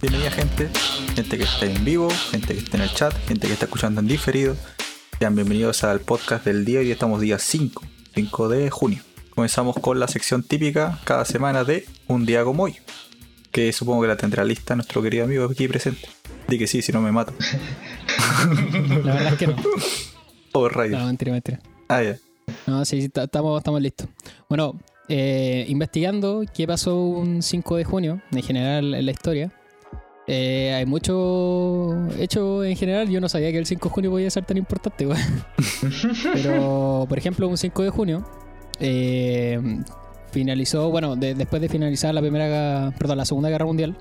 Bienvenida gente, gente que está en vivo, gente que está en el chat, gente que está escuchando en diferido. Sean bienvenidos al podcast del día. Hoy estamos día 5, 5 de junio. Comenzamos con la sección típica cada semana de Un día como hoy. Que supongo que la tendrá lista nuestro querido amigo aquí presente. Di que sí, si no me mato. La verdad es que no. Oh, rayos. No, mentira, mentira. Ah, ya. No, sí, sí, ta- estamos, estamos listos. Bueno, eh, investigando qué pasó un 5 de junio, en general en la historia, eh, hay mucho hecho en general. Yo no sabía que el 5 de junio podía ser tan importante. Pero, por ejemplo, un 5 de junio eh, finalizó, bueno, de- después de finalizar la primera, perdón, la Segunda Guerra Mundial,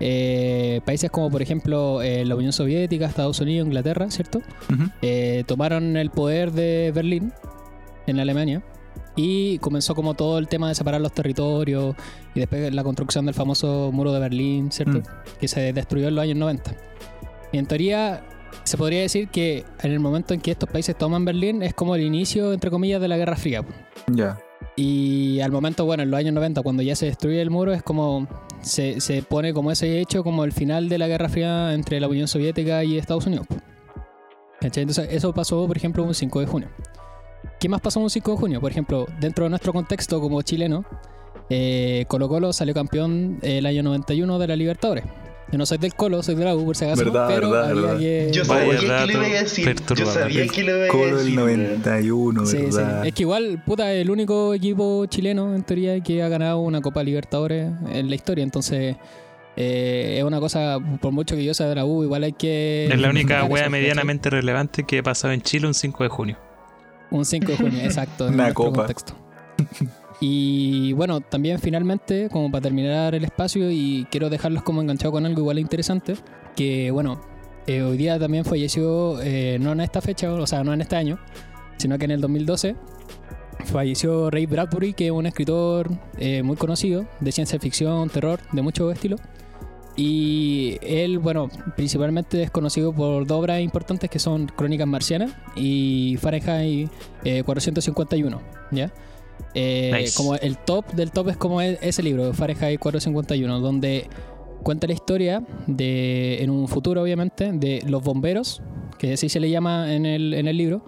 eh, países como, por ejemplo, la Unión Soviética, Estados Unidos, Inglaterra, ¿cierto? Tomaron el poder de Berlín en Alemania y comenzó como todo el tema de separar los territorios y después la construcción del famoso muro de Berlín, ¿cierto? Mm. Que se destruyó en los años 90. Y en teoría se podría decir que en el momento en que estos países toman Berlín es como el inicio, entre comillas, de la Guerra Fría. Ya. Y al momento, bueno, en los años 90, cuando ya se destruye el muro, es como se, se pone como ese hecho como el final de la Guerra Fría entre la Unión Soviética y Estados Unidos. ¿Cachai? Entonces, eso pasó, por ejemplo, un 5 de junio. ¿Qué más pasó un 5 de junio? Por ejemplo, dentro de nuestro contexto como chileno, eh, Colo Colo salió campeón el año 91 de la Libertadores. Yo no soy del Colo, soy de la U, por si acaso, Verdad, pero verdad, verdad. que... Yo Vaya sabía que rato lo iba a decir. Yo perturbador. sabía que lo iba a Colo del decir. weón. 91, Sí, sí. ¿verdad? Es que igual, puta, el único equipo chileno, en teoría, que ha ganado una Copa Libertadores en la historia. Entonces, eh, es una cosa, por mucho que yo sea de la U, igual hay que. Es la única wea medianamente relevante que ha pasado en Chile un 5 de junio. Un 5 de junio, exacto. en Una copa. contexto. Y bueno, también finalmente, como para terminar el espacio, y quiero dejarlos como enganchados con algo igual interesante, que bueno, eh, hoy día también falleció, eh, no en esta fecha, o sea, no en este año, sino que en el 2012, falleció Ray Bradbury, que es un escritor eh, muy conocido de ciencia ficción, terror, de mucho estilo. Y él, bueno, principalmente es conocido por dos obras importantes que son Crónicas Marcianas y Fahrenheit eh, 451, ¿ya? Eh, Nice. Como el top del top es como ese libro, Fahrenheit 451, donde cuenta la historia de, en un futuro obviamente, de los bomberos, que así se le llama en el, en el libro,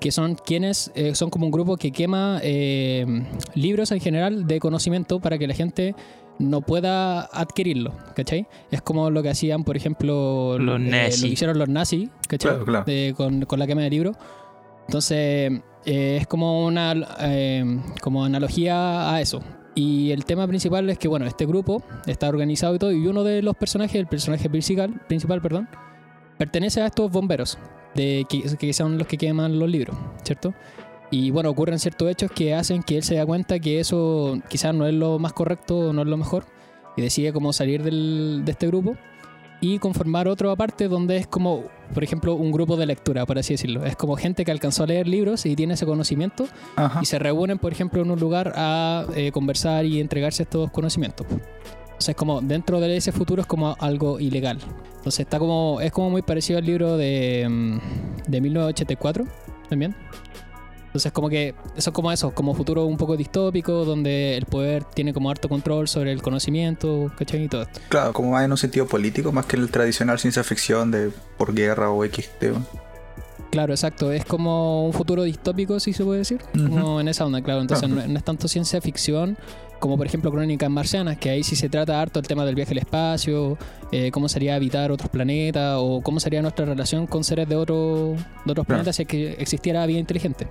que son quienes eh, son como un grupo que quema eh, libros en general de conocimiento para que la gente no pueda adquirirlo, ¿cachai? Es como lo que hacían, por ejemplo, Los eh, nazis. lo que hicieron los nazis, ¿cachai? Claro, claro. De- con, con la quema de libros. Entonces, eh, es como una eh, como analogía a eso. Y el tema principal es que, bueno, este grupo está organizado y todo, y uno de los personajes, el personaje principal, principal perdón, pertenece a estos bomberos, de, que, que son los que queman los libros, ¿cierto? Y bueno, ocurren ciertos hechos que hacen que él se da cuenta que eso quizás no es lo más correcto, no es lo mejor, y decide como salir del- de este grupo y conformar otro aparte donde es como, por ejemplo, un grupo de lectura, por así decirlo. Es como gente que alcanzó a leer libros y tiene ese conocimiento Ajá. y se reúnen, por ejemplo, en un lugar a eh, conversar y entregarse estos conocimientos. Entonces, como dentro de ese futuro es como algo ilegal. Entonces, está como es como muy parecido al libro de, mm, de 1984 también. Entonces, como que eso es como eso, como futuro un poco distópico, donde el poder tiene como harto control sobre el conocimiento, ¿cachai? Y todo esto. Claro, como más en un sentido político, más que el tradicional ciencia ficción de por guerra o X tema. Claro, exacto. Es como un futuro distópico, si se puede decir. Ujú. Como en esa onda, claro. Entonces Claro. no, no es tanto ciencia ficción como por ejemplo Crónicas Marcianas, que ahí sí se trata harto el tema del viaje al espacio, eh, cómo sería habitar otros planetas o cómo sería nuestra relación con seres de, otro, de otros planetas si es que existiera vida inteligente.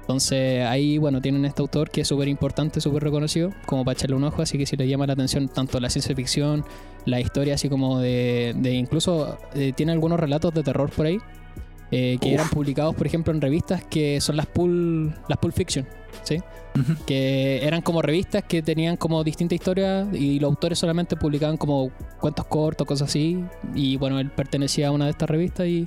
Entonces ahí, bueno, tienen este autor que es súper importante, súper reconocido, como para echarle un ojo, así que si le llama la atención tanto la ciencia ficción, la historia, así como de, de incluso eh, tiene algunos relatos de terror por ahí, eh, que Uf. eran publicados, por ejemplo, en revistas que son las Pulp, las pulp Fiction, ¿sí? Que eran como revistas que tenían como distintas historias y los autores solamente publicaban como cuentos cortos, cosas así. Y bueno, él pertenecía a una de estas revistas y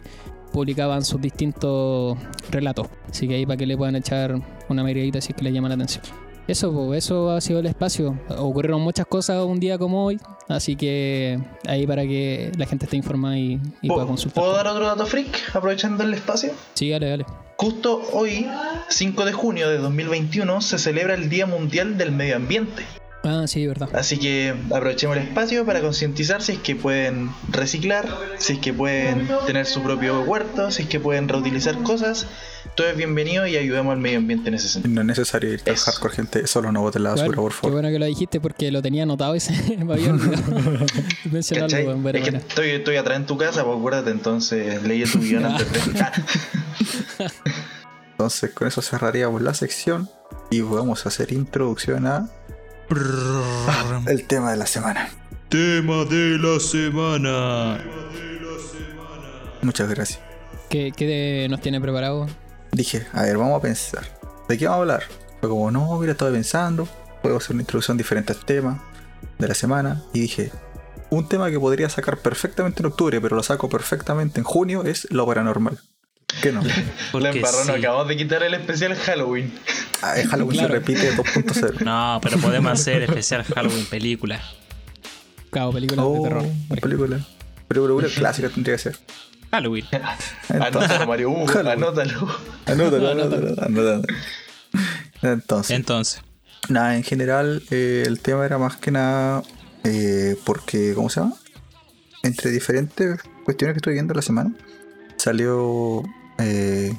publicaban sus distintos relatos. Así que ahí para que le puedan echar una miradita si es que le llama la atención. Eso, eso ha sido el espacio. Ocurrieron muchas cosas un día como hoy, así que ahí para que la gente esté informada y, y pueda ¿Puedo, consultar. ¿Puedo dar otro dato freak aprovechando el espacio? Sí, dale, dale. Justo hoy, 5 de junio de 2021, se celebra el Día Mundial del Medio Ambiente. Ah, sí, verdad. Así que aprovechemos el espacio para concientizar si es que pueden reciclar, si es que pueden tener su propio huerto, si es que pueden reutilizar cosas. Todo es bienvenido y ayudemos al medio ambiente en ese sentido. No es necesario ir tan hardcore, gente. Solo no boten la basura, Claro, por Qué favor. bueno que lo dijiste porque lo tenía anotado y se me había que estoy, estoy atrás en tu casa, pues acuérdate, entonces leí tu guion antes de... Entonces, con eso cerraríamos la sección y vamos a hacer introducción a el tema de la semana. Tema de la semana. Muchas gracias. ¿Qué, qué de- nos tiene preparado? Dije, a ver, vamos a pensar. ¿De qué vamos a hablar? Fue como, no, mira, estaba pensando. Puedo hacer una introducción a diferentes temas de la semana. Y dije, un tema que podría sacar perfectamente en octubre, pero lo saco perfectamente en junio, es lo paranormal. ¿Qué no? La Porque embarró, nos sí. acabamos de quitar el especial Halloween. Ah, es Halloween Claro. se repite 2.0. No, pero podemos hacer especial Halloween película. Claro, películas Oh, de terror. película. Pero película clásica tendría que ser. Halloween. Anótalo, Mario Hugo, Halloween. anótalo. Anótalo, anótalo, anótalo. Entonces, Entonces, nada, en general eh, el tema era más que nada eh, porque, ¿cómo se llama? Entre diferentes cuestiones que estoy viendo la semana, salió eh,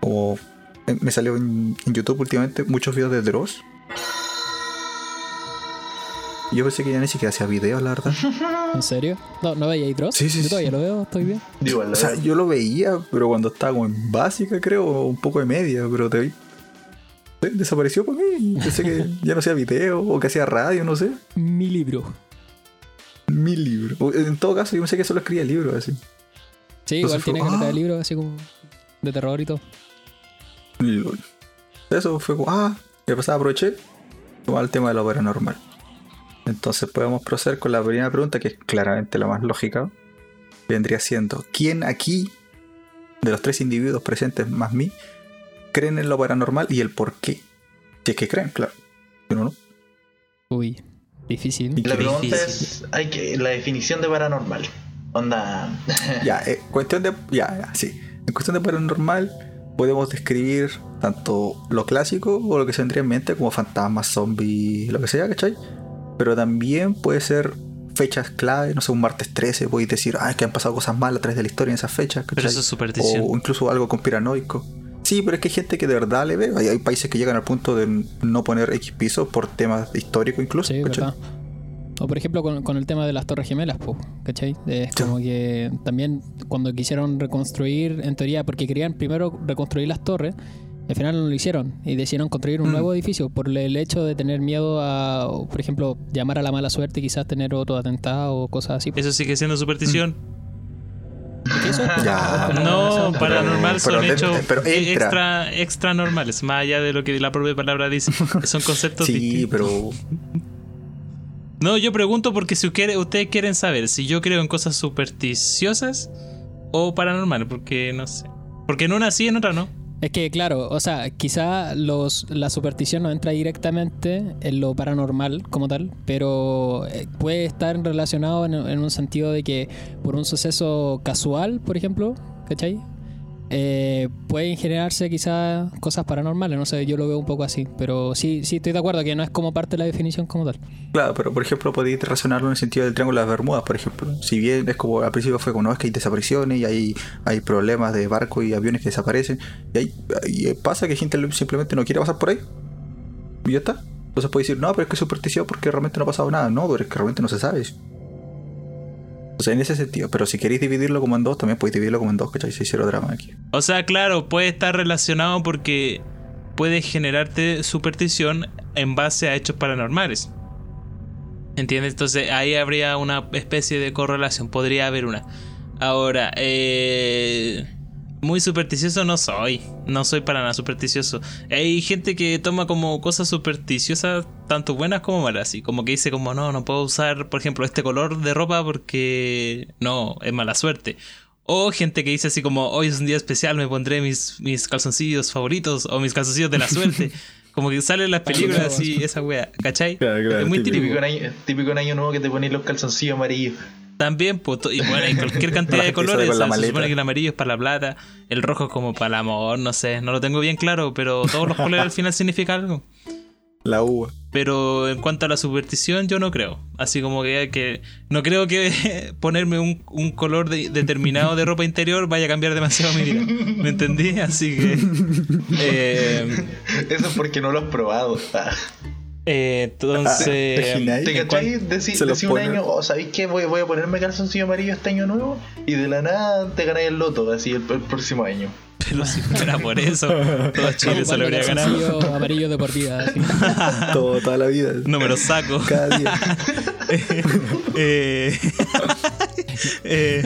como eh, me salió en, en YouTube últimamente muchos videos de Dross. Yo pensé que ya ni siquiera hacía videos, la verdad. ¿En serio? No, ¿no veía Dross? Sí, sí, Yo sí. todavía lo veo, estoy bien. Digo, O sea, yo lo veía, pero cuando estaba como en básica, creo, o un poco de media, pero te vi. Desapareció por mí. Pensé que ya no hacía video o que hacía radio, no sé. Mi libro. Mil libros. O, En todo caso, yo pensé que solo escribía libros así. Sí, Entonces igual fue- tiene caleta ah. de libros así como de terror y todo. Eso fue como, ah, ya pasaba, aproveché. Tomar el tema de lo paranormal. Entonces podemos proceder con la primera pregunta, que es claramente la más lógica. Vendría siendo, ¿quién aquí, de los tres individuos presentes más mí, creen en lo paranormal y el por qué? Si es que creen, claro. Si no, no. Uy, difícil. Y La Qué pregunta difícil. es, hay que, la definición de paranormal. Onda, Ya, eh, cuestión de. Ya, ya, sí. En cuestión de paranormal, podemos describir tanto lo clásico o lo que se vendría en mente como fantasmas, zombies, lo que sea, ¿cachai? Pero también puede ser fechas clave, no sé, un martes 13, podéis decir, ah, es que han pasado cosas malas a través de la historia en esas fechas, ¿cachai? pero eso es superstición. O incluso algo conspiranoico. Sí, pero es que hay gente que de verdad le ve. Hay, hay países que llegan al punto de no poner X pisos por temas históricos incluso. Sí, ¿cachai? verdad. O por ejemplo con, con el tema de las Torres Gemelas, po, ¿cachai? Es Sí. como que también cuando quisieron reconstruir, en teoría, porque querían primero reconstruir las torres, al final no lo hicieron y decidieron construir un Mm. nuevo edificio por el hecho de tener miedo a, por ejemplo, llamar a la mala suerte y quizás tener otro atentado o cosas así. Eso sigue siendo superstición. ¿Qué eso? Ya. No, paranormal son pero hechos pero entra. extra, extra normales, más allá de lo que la propia palabra dice. Son conceptos Sí, distintos. pero No, yo pregunto porque si ustedes quieren saber si yo creo en cosas supersticiosas o paranormales, porque no sé. Porque en una sí, en otra no. Es que, claro, o sea, quizá los, la superstición no entra directamente en lo paranormal como tal, pero eh, puede estar relacionado en, en un sentido de que por un suceso casual, por ejemplo, ¿cachai? Eh, pueden generarse quizá cosas paranormales, no sé, yo lo veo un poco así, pero sí, sí estoy de acuerdo que no es como parte de la definición como tal. Claro, pero por ejemplo podéis relacionarlo en el sentido del Triángulo de las Bermudas, por ejemplo. Si bien es como al principio fue como, no, es que hay desapariciones y hay, hay problemas de barcos y aviones que desaparecen, y, hay, y pasa que gente simplemente no quiere pasar por ahí, y ya está. Entonces puede decir, no, pero es que es supersticioso porque realmente no ha pasado nada. No, pero es que realmente no se sabe. O sea, en ese sentido. Pero si queréis dividirlo como en dos, también podéis dividirlo como en dos, ¿cachai? Si hicieron drama aquí. O sea, claro, puede estar relacionado porque puede generarte superstición en base a hechos paranormales. ¿Entiendes? Entonces ahí habría una especie de correlación, podría haber una. Ahora, eh, muy supersticioso no soy, no soy para nada supersticioso. Hay gente que toma como cosas supersticiosas, tanto buenas como malas, así como que dice como no, no puedo usar, por ejemplo, este color de ropa porque no, es mala suerte. O gente que dice así como, hoy es un día especial, me pondré mis, mis calzoncillos favoritos o mis calzoncillos de la suerte. Como que salen las películas así, esa wea, ¿cachai? Claro, claro, es muy típico. en año, típico en año nuevo que te ponéis los calzoncillos amarillos. También, pues, y bueno, hay cualquier cantidad La de colores. o sea, se supone que el amarillo es para la plata, el rojo es como para el amor, no sé, no lo tengo bien claro, pero todos los colores al final significan algo. La uva. Pero en cuanto a la superstición, yo no creo. Así como que, que no creo que ponerme un, un color de- determinado de ropa interior vaya a cambiar demasiado mi vida. ¿Me entendí? Así que. eh, Eso es porque no lo has probado. Eh, entonces. ¿Te en cachai? cuan- Decí, decí un año, oh, ¿sabéis qué? Voy, voy a ponerme calzoncillo amarillo este año nuevo y de la nada te ganáis el loto, así el, el próximo año. Pero si fuera por eso, todo Chile se lo habría ganado. Calzoncillo amarillo de por vida. así. Todo, toda la vida. No me lo saco. Cada día. eh, eh,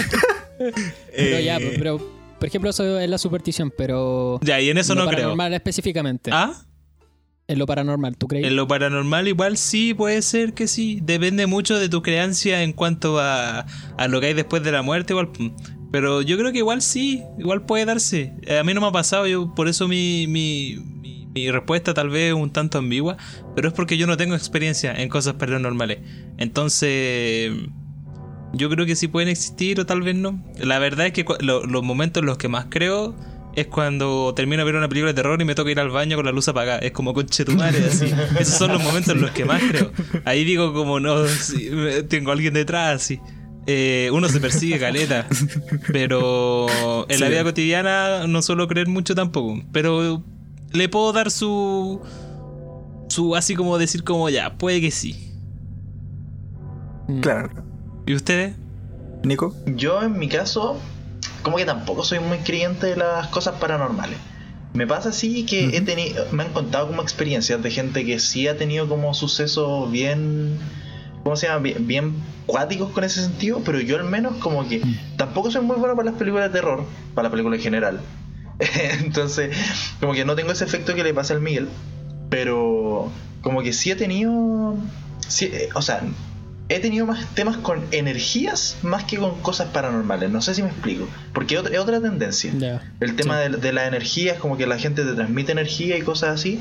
Pero ya, pero por ejemplo, eso es la superstición, pero. ya, y en eso lo no creo. específicamente. ¿Ah? En lo paranormal, ¿tú crees? En lo paranormal igual sí, puede ser que sí. Depende mucho de tu creencia en cuanto a, a lo que hay después de la muerte igual. Pero yo creo que igual sí, igual puede darse. Eh, A mí no me ha pasado, yo por eso mi, mi, mi, mi respuesta tal vez es un tanto ambigua, pero es porque yo no tengo experiencia en cosas paranormales. Entonces, yo creo que sí pueden existir o tal vez no. La verdad es que los momentos en los que más creo es cuando termino de ver una película de terror y me toca ir al baño con la luz apagada. Es como conche tu madre, así. Esos son los momentos en los que más creo. Ahí digo como no, sí, tengo a alguien detrás, así. Eh, uno se persigue caleta. Pero en la vida cotidiana no suelo creer mucho tampoco. Pero le puedo dar su. su así como decir como ya, puede que sí. Claro. ¿Y ustedes? Nico. Yo en mi caso, como que tampoco soy muy creyente de las cosas paranormales. Me pasa así que he tenido, me han contado como experiencias de gente que sí ha tenido como sucesos bien, ¿cómo se llama? Bien, bien cuáticos con ese sentido, pero yo al menos como que tampoco soy muy bueno para las películas de terror, para la película en general. Entonces, como que no tengo ese efecto que le pasa al Miguel, pero como que sí he tenido, sí, eh, o sea, he tenido más temas con energías más que con cosas paranormales. No sé si me explico. Porque es otra, tendencia. El tema de, de la energía es como que la gente te transmite energía y cosas así.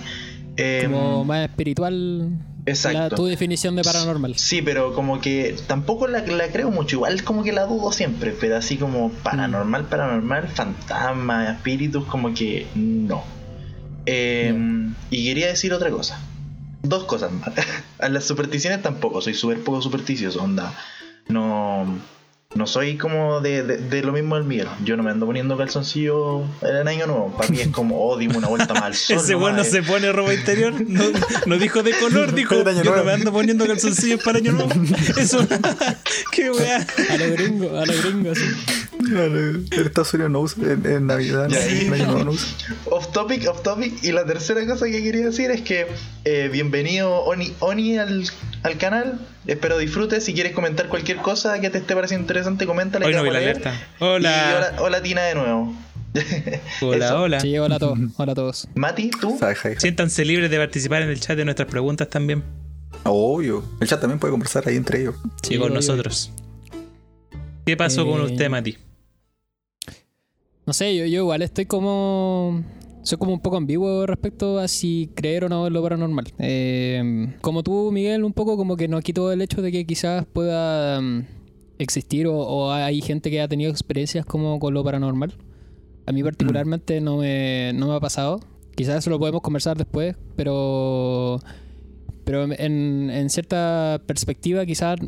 Eh, Como más espiritual. Exacto. la- tu definición de paranormal. Sí, pero como que tampoco la, la creo mucho. Igual como que la dudo siempre. Pero así como paranormal, paranormal, fantasmas, espíritus, como que no. Eh, Y quería decir otra cosa. Dos cosas más. A las supersticiones tampoco. Soy súper poco supersticioso, onda. No... No soy como de, de, de lo mismo del Miguel. Yo no me ando poniendo calzoncillo en el año nuevo. Para mí es como, oh, dime una vuelta más al sol. Ese nomás, bueno eh. se pone ropa interior. No, no dijo de color, dijo yo no me ando poniendo calzoncillos para año nuevo. Eso. Qué weá. A lo gringo, a lo gringo, así. En Estados Unidos no usa, en, en Navidad no, y- en Nuevo no usa. Off topic, off topic. Y la tercera cosa que quería decir es que eh, bienvenido Oni, Oni al, al canal. Espero disfrutes. Si quieres comentar cualquier cosa que te esté pareciendo interesante, coméntala. Hoy no vi la leer. alerta. Y Hola. hola, hola, Tina de nuevo. Hola, hola. Sí, hola a todos. Hola a todos. Mati, tú. Siéntanse libres de participar en el chat de nuestras preguntas también. Obvio. El chat también puede conversar ahí entre ellos. Sí, Sí, con obvio. nosotros. ¿Qué pasó con Eh, usted, Mati? No sé, yo, yo igual estoy como. Soy como un poco ambiguo respecto a si creer o no en lo paranormal. Eh, como tú, Miguel, un poco como que no quito el hecho de que quizás pueda mm, existir o, o hay gente que ha tenido experiencias como con lo paranormal. A mí particularmente no, me, no me ha pasado. Quizás eso lo podemos conversar después, pero... Pero en, en cierta perspectiva quizás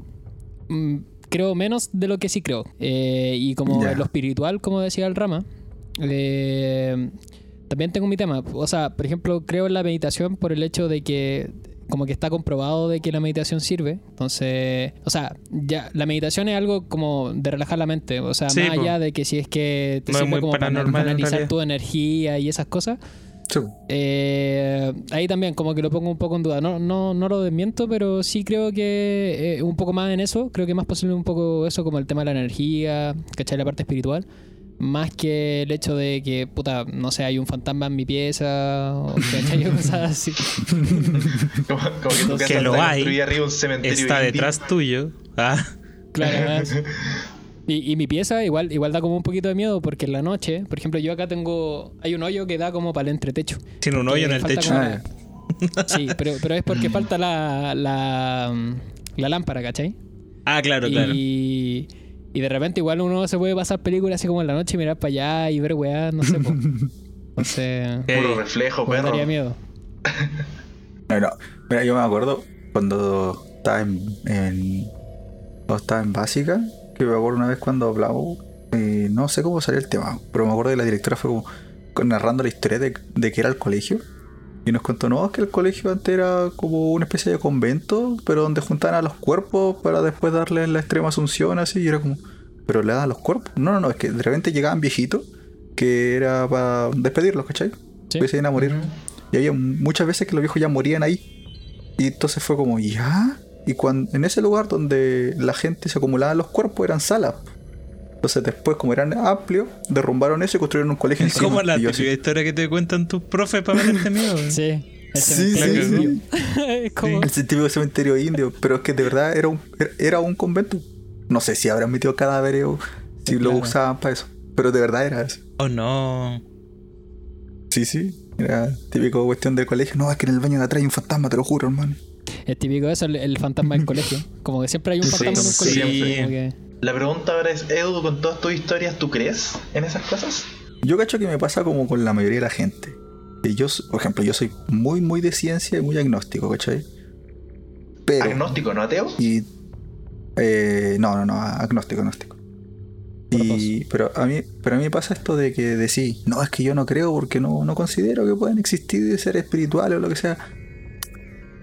mm, creo menos de lo que sí creo. Eh, y como en lo espiritual, como decía el Rama, eh, también tengo mi tema. O sea, por ejemplo, creo en la meditación por el hecho de que como que está comprobado de que la meditación sirve. Entonces, o sea, ya la meditación es algo como de relajar la mente. O sea, Sí, más allá de que si es que te No sirve como para analizar tu energía y esas cosas. Sí. Eh, ahí también como que lo pongo un poco en duda. No, no, no lo desmiento, pero sí creo que eh, un poco más en eso. Creo que más posible un poco eso como el tema de la energía, ¿cachai? La parte espiritual. Más que el hecho de que, puta, no sé, hay un fantasma en mi pieza o ¿cachai? cosas así. Como, como que tu casa Que lo hay. arriba un cementerio. Está indio. detrás tuyo. Ah, Claro. Y, y mi pieza igual, igual da como un poquito de miedo porque en la noche, por ejemplo, yo acá tengo. Hay un hoyo que da como para el entretecho. tiene un hoyo en el techo. como- Ah, Sí, pero, pero es porque falta la, la, la lámpara, ¿cachai? Ah, claro, claro. Y, y de repente igual uno se puede pasar películas así como en la noche y mirar para allá y ver weá, no sé. po. Entonces, Puro reflejo, me perro. daría miedo. No, no. Mira, yo me acuerdo cuando estaba en, en- cuando estaba en básica, que me acuerdo una vez cuando hablamos, eh, no sé cómo salió el tema, pero me acuerdo que la directora fue como narrando la historia de, de que era el colegio. Y nos contó, no, es que el colegio antes era como una especie de convento, pero donde juntaban a los cuerpos para después darles la extrema asunción, así, y era como, pero le dan los cuerpos. No, no, no, es que de repente llegaban viejitos, que era para despedirlos, ¿cachai? Sí. Que se iban a morir. Y había muchas veces que los viejos ya morían ahí. Y entonces fue como, ¿ya? Y cuando, en ese lugar donde la gente se acumulaba los cuerpos eran salas. Entonces después, como eran amplios, derrumbaron eso y construyeron un colegio Es encima. como la historia que te cuentan tus profes para meterte miedo. güey. Sí. el Sí, sí, como. El típico cementerio indio. Pero es que de verdad era un, era- un convento. No sé si habrán metido cadáveres o si lo usaban para eso. Pero de verdad era eso. Oh, no. Sí, sí. Era típico cuestión del colegio. No, es que en el baño de atrás hay un fantasma, te lo juro, hermano. Es típico eso, el, el fantasma del colegio. Como que siempre hay un Sí, fantasma en sí, colegio. como que- La pregunta ahora es, Edu, con todas tus historias, ¿tú crees en esas cosas? Yo cacho que me pasa como con la mayoría de la gente. Que yo, s- por ejemplo, yo soy muy, muy de ciencia y muy agnóstico, ¿cachai? Pero. ¿Agnóstico, no ateo? Y. eh, no, no, no, agnóstico, agnóstico. Y, pero a mí, pero a mí me pasa esto de que decir, no, es que yo no creo porque no, no considero que puedan existir seres espirituales o lo que sea.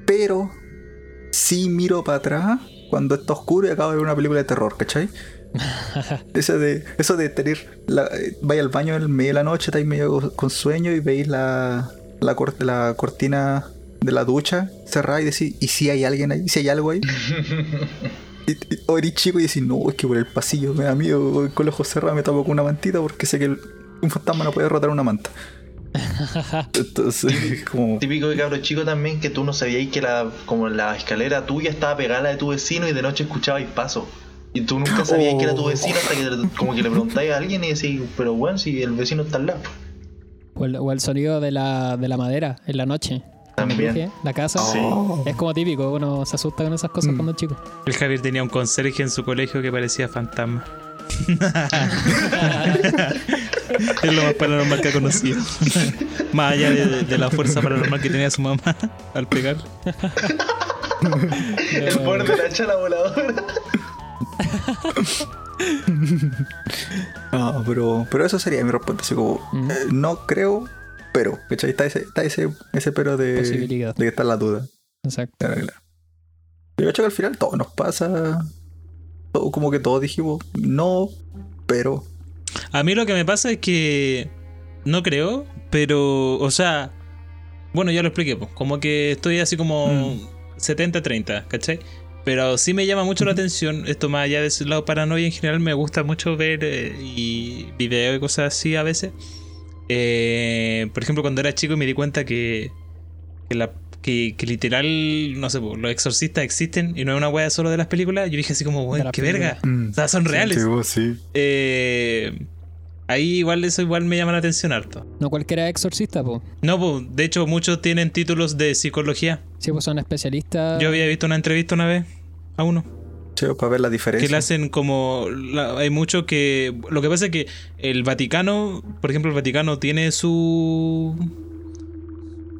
Pero sí miro para atrás cuando está oscuro y acabo de ver una película de terror, ¿cachai? Eso de, eso de tener. La, vaya al baño en medio de la noche, estáis medio con- sueño y veis la, la, cor- la cortina de la ducha cerrada y decís, ¿y si hay alguien ahí? ¿Y si hay algo ahí? y, y- o eres chico y decís, no, es que por el pasillo me da miedo, con los ojos cerrados me tapo con una mantita porque sé que el- un fantasma no puede rotar una manta. Entonces, como. Típico de cabro chico también que tú no sabías que la, como la escalera tuya estaba pegada a la de tu vecino y de noche escuchabas paso. Y tú nunca sabías que era tu Oh. vecino hasta que le- como que le preguntáis a alguien y decís, pero bueno, si el vecino está al lado. O el, o el sonido de la, de la madera en la noche. También. La casa. Sí. Oh. Es como típico, uno se asusta con esas cosas Mm. cuando es chico. El Javier tenía un conserje en su colegio que parecía fantasma. Es lo más paranormal que ha conocido. más allá de, de la fuerza paranormal que tenía su mamá al pegar. El poder de la chala voladora. No, pero, pero eso sería mi respuesta. Así como, Mm. eh, no creo, pero. ¿cachai? Está ese, está ese, ese pero de, de que está la duda. Exacto. Claro, claro. Yo cacho que al final todo nos pasa. Como que todos dijimos, no, pero. A mí lo que me pasa es que no creo, pero, o sea, bueno, ya lo expliqué, pues, como que estoy así como 70-30, ¿cachai? Pero sí me llama mucho la atención, esto más allá de lado paranoia en general, me gusta mucho ver eh, y videos y cosas así a veces. Eh, por ejemplo, cuando era chico me di cuenta que, que, la, que, que literal, no sé, pues, los exorcistas existen y no es una wea solo de las películas. Yo dije así como, las qué verga. O sea, son reales. Sí, vos sí. Eh, ahí igual eso igual me llama la atención harto. No cualquiera exorcista, pues. No, pues, de hecho muchos tienen títulos de psicología. Sí, pues son especialistas. Yo había visto una entrevista una vez a uno Sí, para ver la diferencia. que le hacen como la- hay mucho que lo que pasa es que el Vaticano, por ejemplo, el Vaticano tiene su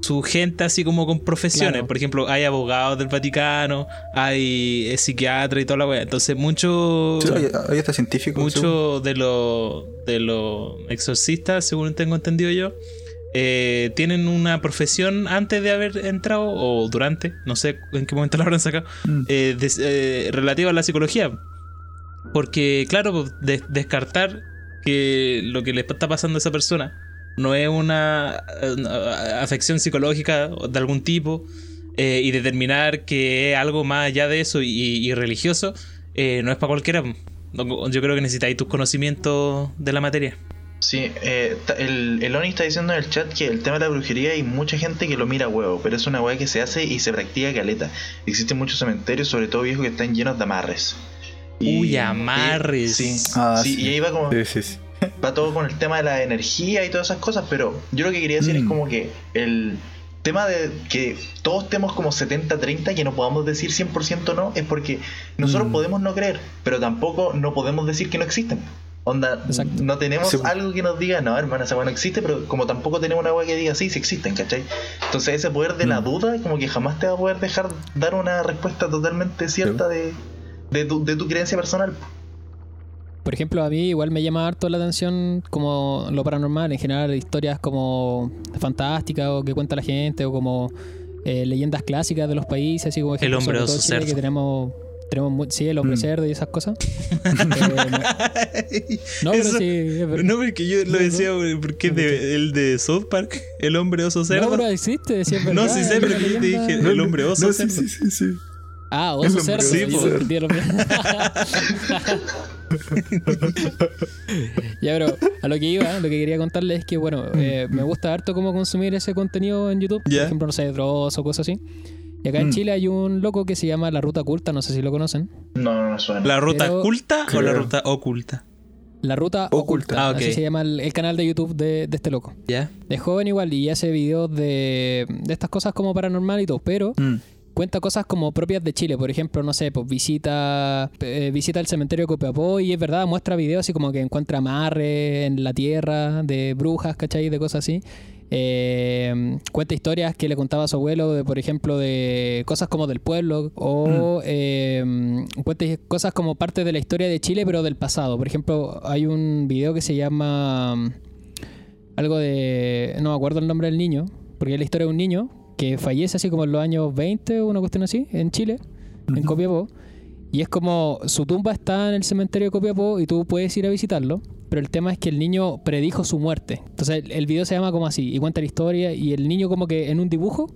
su gente así como con profesiones, Claro. por ejemplo, hay abogados del Vaticano, hay eh, psiquiatra y toda la wea. Entonces, mucho Sí, hay, hasta científicos. Muchos de los de los exorcistas, según tengo entendido yo, eh, tienen una profesión antes de haber entrado o durante, no sé en qué momento la habrán sacado, Mm. eh, des- eh, relativa a la psicología. Porque, claro, pues, de- descartar que lo que le está pasando a esa persona no es una, eh, una afección psicológica de algún tipo eh, y determinar que es algo más allá de eso y, y religioso, eh, no es para cualquiera. Yo creo que necesitáis tus conocimientos de la materia. Sí, eh, el, el Oni está diciendo en el chat que el tema de la brujería hay mucha gente que lo mira a huevo, pero es una hueá que se hace y se practica caleta. Existen muchos cementerios, sobre todo viejos, que están llenos de amarres. Uy, amarres. y- sí, Ah, sí, sí. y ahí va como Sí, sí, sí. Va todo con el tema de la energía y todas esas cosas, pero yo lo que quería decir es Mm. como que el tema de que todos estemos como 70-30, que no podamos decir 100% no, es porque nosotros Mm. podemos no creer, pero tampoco no podemos decir que no existen. Onda, Exacto. no tenemos Sí. algo que nos diga, no, hermana, esa weá no existe, pero como tampoco tenemos una weá que diga, sí, sí existen, ¿cachai? Entonces ese poder de la Mm. duda, como que jamás te va a poder dejar dar una respuesta totalmente cierta de, de, tu, de tu creencia personal. Por ejemplo, a mí igual me llama harto la atención como lo paranormal, en general historias como fantásticas o que cuenta la gente o como eh, leyendas clásicas de los países, así como ejemplo, hombre sobre todo oso cerdo. que tenemos tenemos mu- sí, el hombre Mm. cerdo y esas cosas. Eh, no, pero Eso- sí. No, porque yo lo decía porque es de, el de South Park, el hombre oso cerdo. No, pero existe, sí es verdad. No, sí sé, pero yo te dije el hombre oso No, cerdo. sí, sí, sí. Ah, El oso hombre cerdo. Sí, ya, pero a lo que iba, lo que quería contarles es que, bueno, eh, me gusta harto cómo consumir ese contenido en YouTube. Ya. Por ejemplo, no sé, Dross o cosas así. Y acá en Mm. Chile hay un loco que se llama La Ruta Oculta, no sé si lo conocen. No, no me suena. ¿La ruta Pero- oculta o la Creo. ruta oculta? La Ruta Oculta. Oculta. Ah, ok. Así se llama el, el canal de YouTube de, de este loco. ¿Ya? Es joven igual y hace videos de, de estas cosas como paranormal y todo, pero Mm. Cuenta cosas como propias de Chile. Por ejemplo, no sé, pues visita eh, visita el cementerio de Copiapó y es verdad, muestra videos así como que encuentra amarre en la tierra de brujas, ¿cachai? De cosas así. Eh, cuenta historias que le contaba a su abuelo, de, por ejemplo, de cosas como del pueblo, o eh, cuenta cosas como parte de la historia de Chile, pero del pasado. Por ejemplo, hay un video que se llama mm, algo de. No me acuerdo el nombre del niño, porque es la historia de un niño que fallece así como en los años 20 o una cuestión así, en Chile, en Copiapó. Y es como su tumba está en el cementerio de Copiapó y tú puedes ir a visitarlo. Pero el tema es que el niño predijo su muerte. Entonces el, el video se llama como así y cuenta la historia. Y el niño, como que en un dibujo,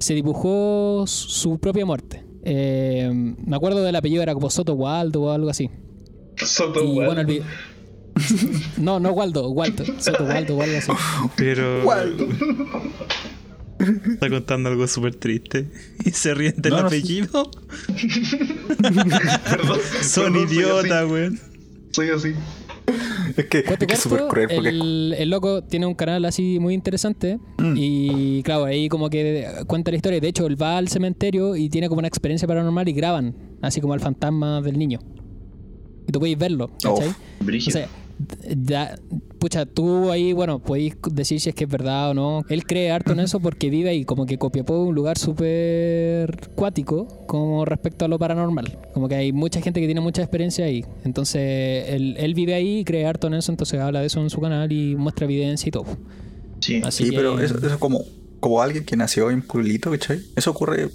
se dibujó su propia muerte. Eh, me acuerdo del apellido, era como Soto Waldo o algo así. Soto, Y weón. bueno, el video. no, no Waldo, Waldo. Soto Waldo o algo así. Pero Waldo. Está contando algo súper triste y se ríen del No, no, sí. apellido. Perdón, Son perdón, idiotas, weón. Soy así. Es que es que es súper corto, cruel porque el, el loco tiene un canal así muy interesante Mm. y claro, ahí como que cuenta la historia. De hecho, él va al cementerio y tiene como una experiencia paranormal y graban, así como al fantasma del niño. Y tú podéis verlo, ¿cachai? Oh, O sea, ya, pucha, tú ahí, bueno, podéis decir si es que es verdad o no. Él cree harto en eso porque vive ahí, como que Copiapó es un lugar súper cuático como respecto a lo paranormal. Como que hay mucha gente que tiene mucha experiencia ahí. Entonces, él, él vive ahí y cree harto en eso, entonces habla de eso en su canal y muestra evidencia y todo. sí. Así Sí, que- pero eso, eso es como, como alguien que nació en pueblito, ¿cachai? Eso ocurre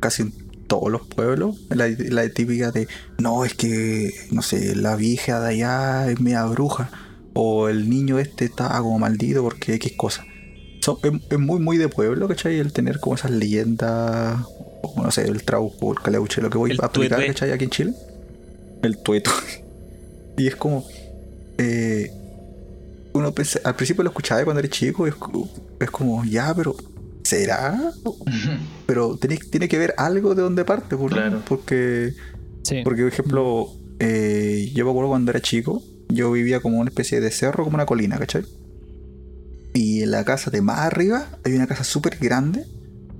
casi en todos los pueblos. La, la típica de, no, es que, no sé, la vieja de allá es media bruja. O el niño este está como maldito porque X cosa. Son- es, es muy, muy de pueblo, ¿cachai? El tener como esas leyendas, o no sé, el trauco, el caleuche, lo que voy El a aplicar, tuetue. ¿cachai? Aquí en Chile. El tueto. y es como... eh, uno pensa- al principio lo escuchaba cuando eres chico, es, es como, ya, pero ¿será? Pero tiene, tiene que ver algo de dónde parte, por- Claro. porque, Sí. porque, por ejemplo, eh, yo me acuerdo cuando era chico, yo vivía como una especie de cerro, como una colina, ¿cachai? Y en la casa de más arriba hay una casa súper grande,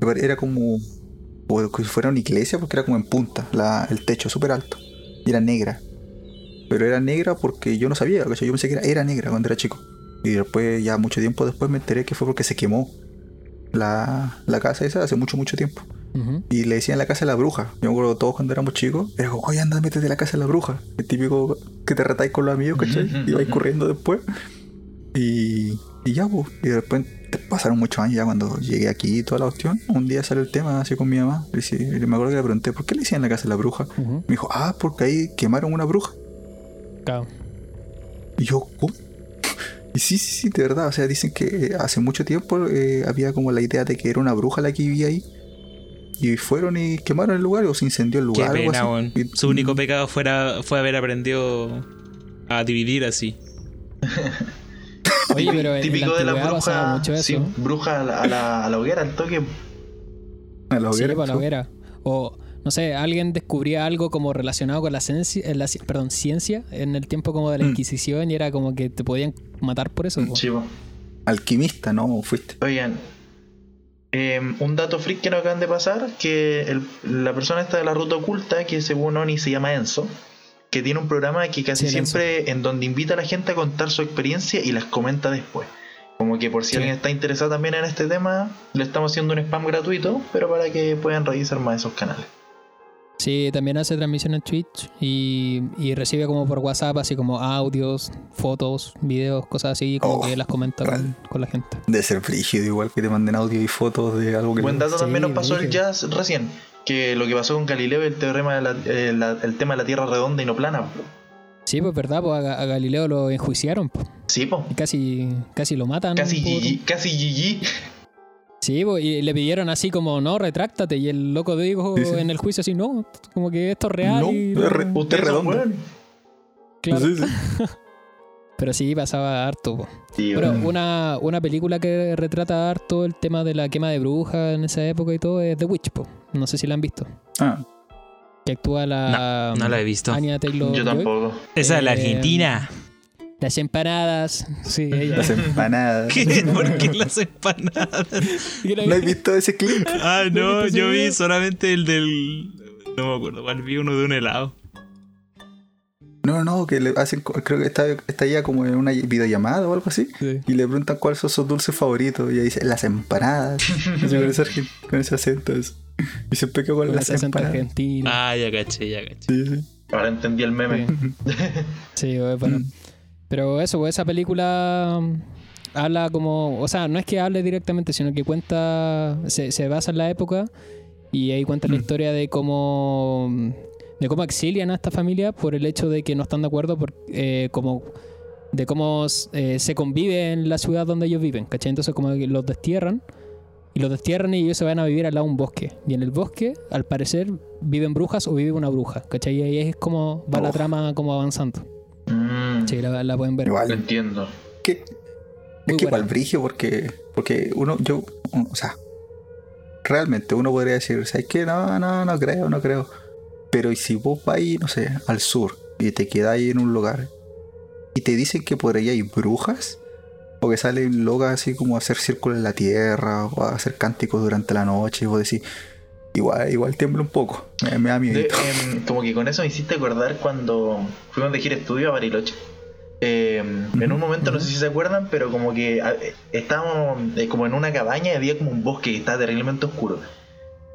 que era como, o que si fuera una iglesia, porque era como en punta, la- el techo súper alto, y era negra. Pero era negra porque yo no sabía, ¿cachai? Yo pensé que era, era negra cuando era chico. Y después, ya mucho tiempo después, me enteré que fue porque se quemó la, la casa esa hace mucho, mucho tiempo. Y le decían la casa de la bruja. Yo me acuerdo todos cuando éramos chicos, era como, oye, anda, métete a la casa de la bruja. El típico que te retáis con los amigos, ¿cachai? Y vais corriendo después. Y, y ya, pues. Y después pasaron muchos años ya cuando llegué aquí y toda la cuestión. Un día salió el tema así con mi mamá. Y me acuerdo que le pregunté, ¿por qué le decían la casa de la bruja? Me dijo, ah, porque ahí quemaron una bruja. Claro. Y yo, ¿cómo? Y sí, sí, sí, de verdad. O sea, dicen que hace mucho tiempo eh, había como la idea de que era una bruja la que vivía ahí. Y fueron y quemaron el lugar o se incendió el Qué lugar. algo así. Y- Su único pecado fuera, fue haber aprendido a dividir así. Oye, pero en Típico la de la bruja. mucho eso. Sí, bruja a la, a la, a la hoguera, al toque. A la Sí, hoguera, para la sí. hoguera. O, no sé, alguien descubría algo como relacionado con la, ciencia, eh, la perdón, ciencia en el tiempo como de la Mm. Inquisición y era como que te podían matar por eso. po. Chivo. Alquimista, ¿no? Fuiste. Oigan, Eh, un dato freak que nos acaban de pasar, que el- la persona esta de la ruta oculta, que según Oni se llama Enzo, que tiene un programa que casi Sí, el Enzo. siempre en donde invita a la gente a contar su experiencia y las comenta después. Como que por si Sí. alguien está interesado también en este tema, le estamos haciendo un spam gratuito, pero para que puedan revisar más esos canales. Sí, también hace transmisión en Twitch y, y recibe como por WhatsApp, así como audios, fotos, videos, cosas así, como Oh, que las comenta con, la gente. De ser frígido, igual que te manden audio y fotos de algo que. Buen dato Sí, también nos pasó el jazz recién, que lo que pasó con Galileo y el teorema de la- eh, la- el tema de la Tierra redonda y no plana. Sí, pues verdad, pues a, Ga- a Galileo lo enjuiciaron pues, Sí, y casi, casi lo matan. Casi GG, casi GG. Sí, y le pidieron así como, no, retráctate. Y el loco dijo Sí, sí. en el juicio así, no, como que esto es real. No, y es re- redondo. claro. Sí, sí. Pero sí, pasaba harto. po. Pero una, una película que retrata harto el tema de la quema de brujas en esa época y todo es The Witch, po. No sé si la han visto. Ah, Que actúa la... No la he visto. Anya Taylor Yo tampoco. Esa es la Eh, Argentina. Las empanadas. Sí, ella. las empanadas. ¿Qué? ¿Por qué las empanadas? ¿No has visto ese clip? Ah, no, ¿Viste yo vi video? solamente el del. No me acuerdo cuál vi uno de un helado. No, no, que le hacen. Creo que está, está ya como en una videollamada o algo así. Sí. Y le preguntan cuáles son sus dulces favoritos. Y ella dice, las empanadas. Con, ese, argen- con ese acento. eso. Y siempre quedó con, Con las empanadas. argentino. Ah, ya caché, ya caché. Sí, sí. Ahora entendí el meme. Sí, Sí, bueno. Pero eso, pues, esa película mm, habla como, o sea, no es que hable directamente, sino que cuenta, se, se basa en la época y ahí cuenta la Mm. historia de cómo, mm, de cómo exilian a esta familia por el hecho de que no están de acuerdo, por, eh, como, de cómo eh, se convive en la ciudad donde ellos viven, ¿cachai? Entonces como que los destierran y los destierran y ellos se van a vivir al lado de un bosque. Y en el bosque, al parecer, viven brujas o vive una bruja, ¿cachai? Y ahí es como va la trama como avanzando. Mm, Sí, la, la pueden ver. lo Igual. entiendo. Que, es que igual brigio porque, porque uno, yo, o sea, realmente uno podría decir, ¿sabes qué? No, no, no creo, no creo. Pero ¿y si vos vas, no sé, al sur y te quedáis en un lugar y te dicen que por allá hay brujas? O que salen locas así como a hacer círculos en la tierra o a hacer cánticos durante la noche y vos decís, igual, igual tiembla un poco, me, me da miedo. De- em, como que con eso me hiciste acordar cuando fuimos de gira estudio a Bariloche. Em, En un momento, no sé si se acuerdan, pero como que estábamos eh, como en una cabaña y había como un bosque que estaba terriblemente oscuro.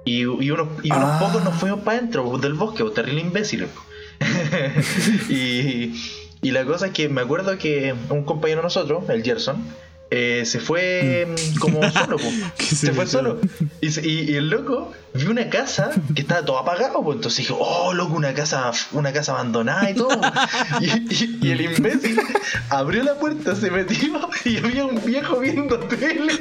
Y, y unos, y unos Ah. pocos nos fuimos para adentro del bosque, o terrible imbéciles. po. y, y la cosa es que me acuerdo que un compañero de nosotros, el Gerson, eh, se fue mm, como solo, po. ¿Qué se, fue solo. Y, y- y el loco vio una casa que estaba todo apagado, pues entonces dijo, oh loco, una casa, una casa abandonada y todo. y, y- y el imbécil abrió la puerta, se metió y había un viejo viendo tele.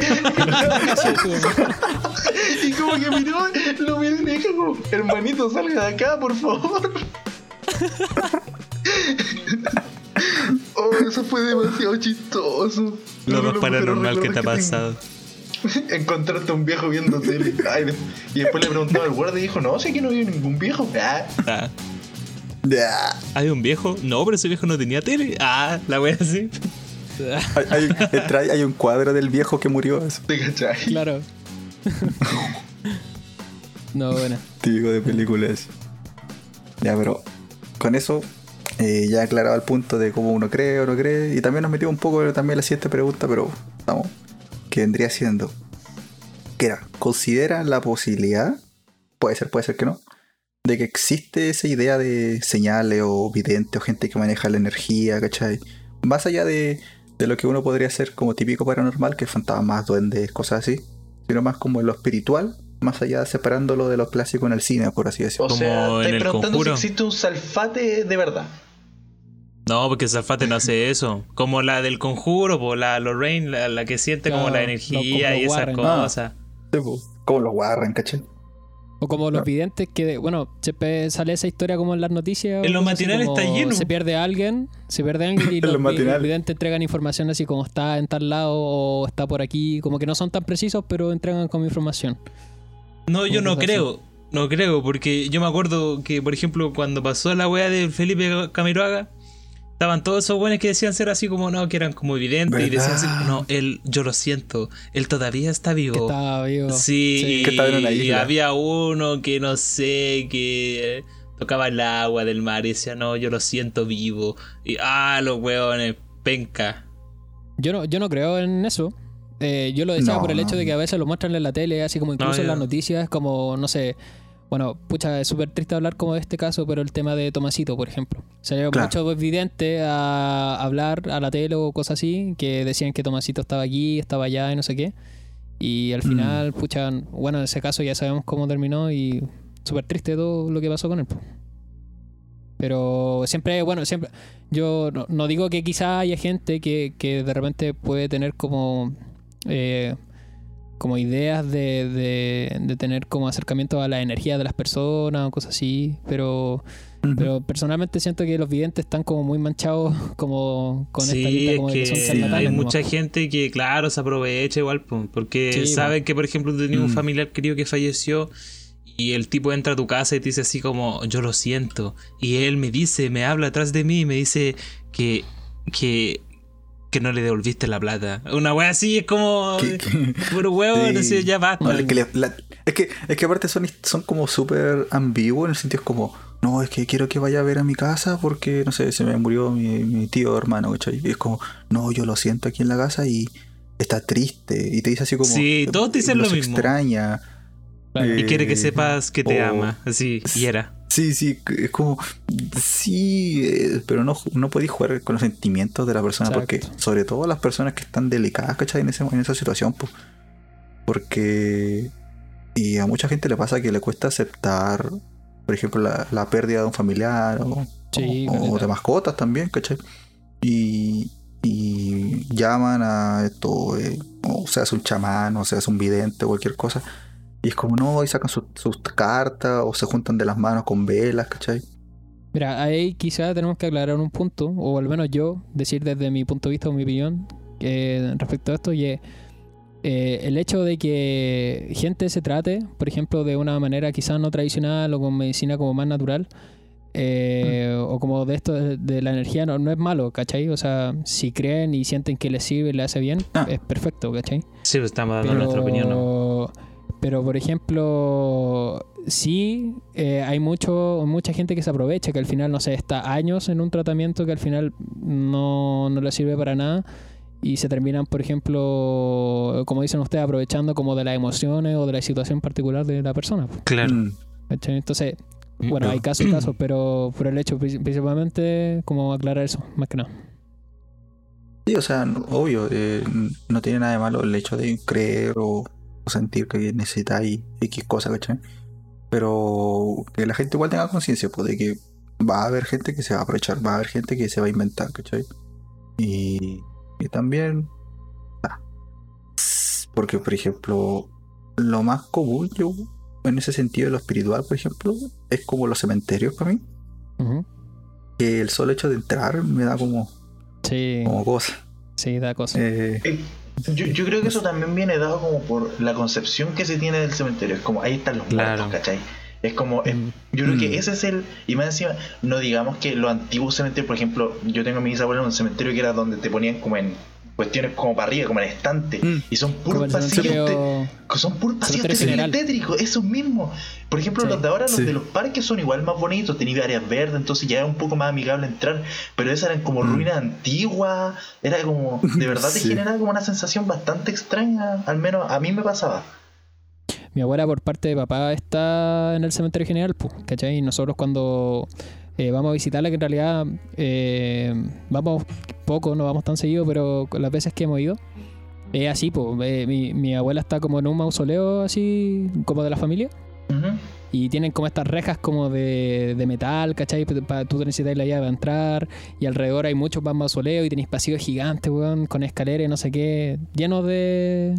y como que miró, lo miró y le dijo como, hermanito, salga de acá, por favor. Eso fue demasiado chistoso. Lo más paranormal que te ha pasado. Encontrarte a un viejo viendo tele. Ay, y después le preguntaba al guardia y dijo, no, sé que no había ningún viejo. Ah, Ah, Ya. ¿Hay un viejo? No, pero ese viejo no tenía tele. Ah, la wea así. Hay, hay- un cuadro del viejo que murió, eso, ¿te cachai? Claro. no, bueno. típico de películas. Ya, pero con eso eh, ya aclarado el punto de cómo uno cree o no cree. Y también nos metimos un poco también la siguiente pregunta, pero vamos, que vendría siendo, que era, ¿considera la posibilidad, puede ser, puede ser que no, de que existe esa idea de señales o vidente o gente que maneja la energía, ¿cachai? Más allá de, de lo que uno podría hacer como típico paranormal, que es fantasmas, duendes, cosas así, sino más como en lo espiritual, más allá separándolo de lo clásico en el cine, por así decirlo. O Como sea, estáis preguntando si existe un salfate de verdad. No, porque Zafate no hace eso. Como la del conjuro, po, la Lorraine, la, la que siente como la lo- energía como y esas cosas. Sí, po. Como los Warren, ¿cachai? O como los Ah. videntes que, bueno, siempre sale esa historia como en las noticias. o En los matinales está lleno. Se pierde alguien, se pierde alguien y los, videntes entregan información así como está en tal lado o está por aquí. Como que no son tan precisos, pero entregan como información. No, yo no así. creo. No creo, porque yo me acuerdo que, por ejemplo, cuando pasó la wea de Felipe Camiroaga, Estaban todos esos buenos que decían ser así como no, que eran como evidentes y decían así, no, él, yo lo siento, él todavía está Que vivo. estaba vivo. Sí, Que estaba en una y había uno que no sé, que tocaba el agua del mar y decía, no, yo lo siento vivo. Y ah, los hueones, penca. Yo no, yo no creo en eso. Eh, yo lo decía No, por el no. hecho de que a veces lo muestran en la tele, así como incluso No, en las noticias, como, no sé, bueno, pucha, es súper triste hablar como de este caso, pero el tema de Tomasito, por ejemplo. Salió Claro. mucho vidente a hablar a la tele o cosas así, que decían que Tomasito estaba aquí, estaba allá y no sé qué. Y al Mm. final, pucha, bueno, en ese caso ya sabemos cómo terminó y súper triste todo lo que pasó con él. Pero siempre, bueno, siempre. Yo no, no digo que quizá haya gente que, que de repente puede tener como. eh, como ideas de, de, de tener como acercamiento a la energía de las personas o cosas así. Pero, pero personalmente siento que los videntes están como muy manchados como con esta Sí, lista es como de que que son sí, charlatanes. hay nomás. mucha gente que, claro, se aprovecha igual, po, porque Sí, saben que, por ejemplo, tú tenías un Mm. familiar querido que falleció y el tipo entra a tu casa y te dice así como, yo lo siento. Y él me dice, me habla atrás de mí y me dice que, que, que no le devolviste la plata. Una wea así es como, puro huevo, no Sí. sé, ya basta. Vale, que le- la- es, que, es que aparte son, son como súper ambiguos en el sentido es como, no, es que quiero que vaya a ver a mi casa porque, no sé, se me murió mi, mi tío hermano, ¿cachai? Y es como, no, yo lo siento aquí en la casa y está triste. Y te dice así como, Sí, todos te dicen lo mismo. extraña. Y quiere que Eh, sepas que te ama, así, y era. Sí, sí, es como, sí, eh, pero no, no podéis jugar con los sentimientos de la persona porque, Exacto. sobre todo las personas que están delicadas, ¿cachai? En, ese- en esa situación, pues. Porque, y a mucha gente le pasa que le cuesta aceptar, por ejemplo, la, la pérdida de un familiar o, Sí, o- o de mascotas también, ¿cachai? Y, y llaman a esto, eh, o sea, es un chamán, o sea, es un vidente, cualquier cosa. Y es como, no, y sacan sus, sus cartas o se juntan de las manos con velas, ¿cachai? Mira, ahí quizá tenemos que aclarar un punto, o al menos yo, decir desde mi punto de vista o mi opinión que respecto a esto, y eh, el hecho de que gente se trate, por ejemplo, de una manera quizás no tradicional o con medicina como más natural, eh, o como de esto de, de la energía, no, no es malo, ¿cachai? O sea, si creen y sienten que les sirve y les hace bien, Ah. es perfecto, ¿cachai? Sí, pues estamos dando nuestra opinión, ¿no? Pero, por ejemplo, sí, eh, hay mucho, mucha gente que se aprovecha, que al final, no sé, está años en un tratamiento que al final no, no le sirve para nada y se terminan, por ejemplo, como dicen ustedes, aprovechando como de las emociones o de la situación particular de la persona. Claro. Mm. Entonces, bueno, Pero- hay casos y casos, pero por el hecho, princi- principalmente, como aclarar eso, más que nada. Sí, o sea, obvio, eh, no tiene nada de malo el hecho de creer o sentir que necesitáis X cosa, ¿cachai? Pero que la gente igual tenga conciencia, pues, de que va a haber gente que se va a aprovechar, va a haber gente que se va a inventar, ¿cachai? Y, y también. ah, porque, por ejemplo, lo más común, yo, en ese sentido de lo espiritual, por ejemplo, es como los cementerios para mí. Ujú. Que el solo hecho de entrar me da como, Sí, como cosa. sí, da cosa. Eh, Yo, yo creo que eso también viene dado como por la concepción que se tiene del cementerio. Es como ahí están los Claro. muertos, ¿cachai? Es como, es- Mm. yo creo Mm. que ese es el. Y más encima, no digamos que los antiguos cementerios, por ejemplo, yo tengo a mi bisabuela en un cementerio que era donde te ponían como en cuestiones como para arriba, como en estante. Mm. Y son puros el pasillos. te- son puros pasillos tétricos, esos mismos. Por ejemplo, Sí. los de ahora, los Sí. de los parques son igual más bonitos, tenían áreas verdes, entonces ya era un poco más amigable entrar. Pero esas eran como Mm. ruinas antiguas, era como, de verdad te Sí. generaba como una sensación bastante extraña, al menos a mí me pasaba. Mi abuela por parte de papá está en el cementerio general, pues, ¿cachai? Y nosotros cuando eh, vamos a visitarla, que en realidad eh, vamos poco, no vamos tan seguido, pero las veces que hemos ido, es así, pues. eh, mi, mi abuela está como en un mausoleo así, como de la familia. Ujú. Y tienen como estas rejas como de, de metal, ¿cachai? Para tú necesitas la llave para entrar. Y alrededor hay muchos más mausoleos y tenéis pasillos gigantes, weón, con escaleras no sé qué, llenos de.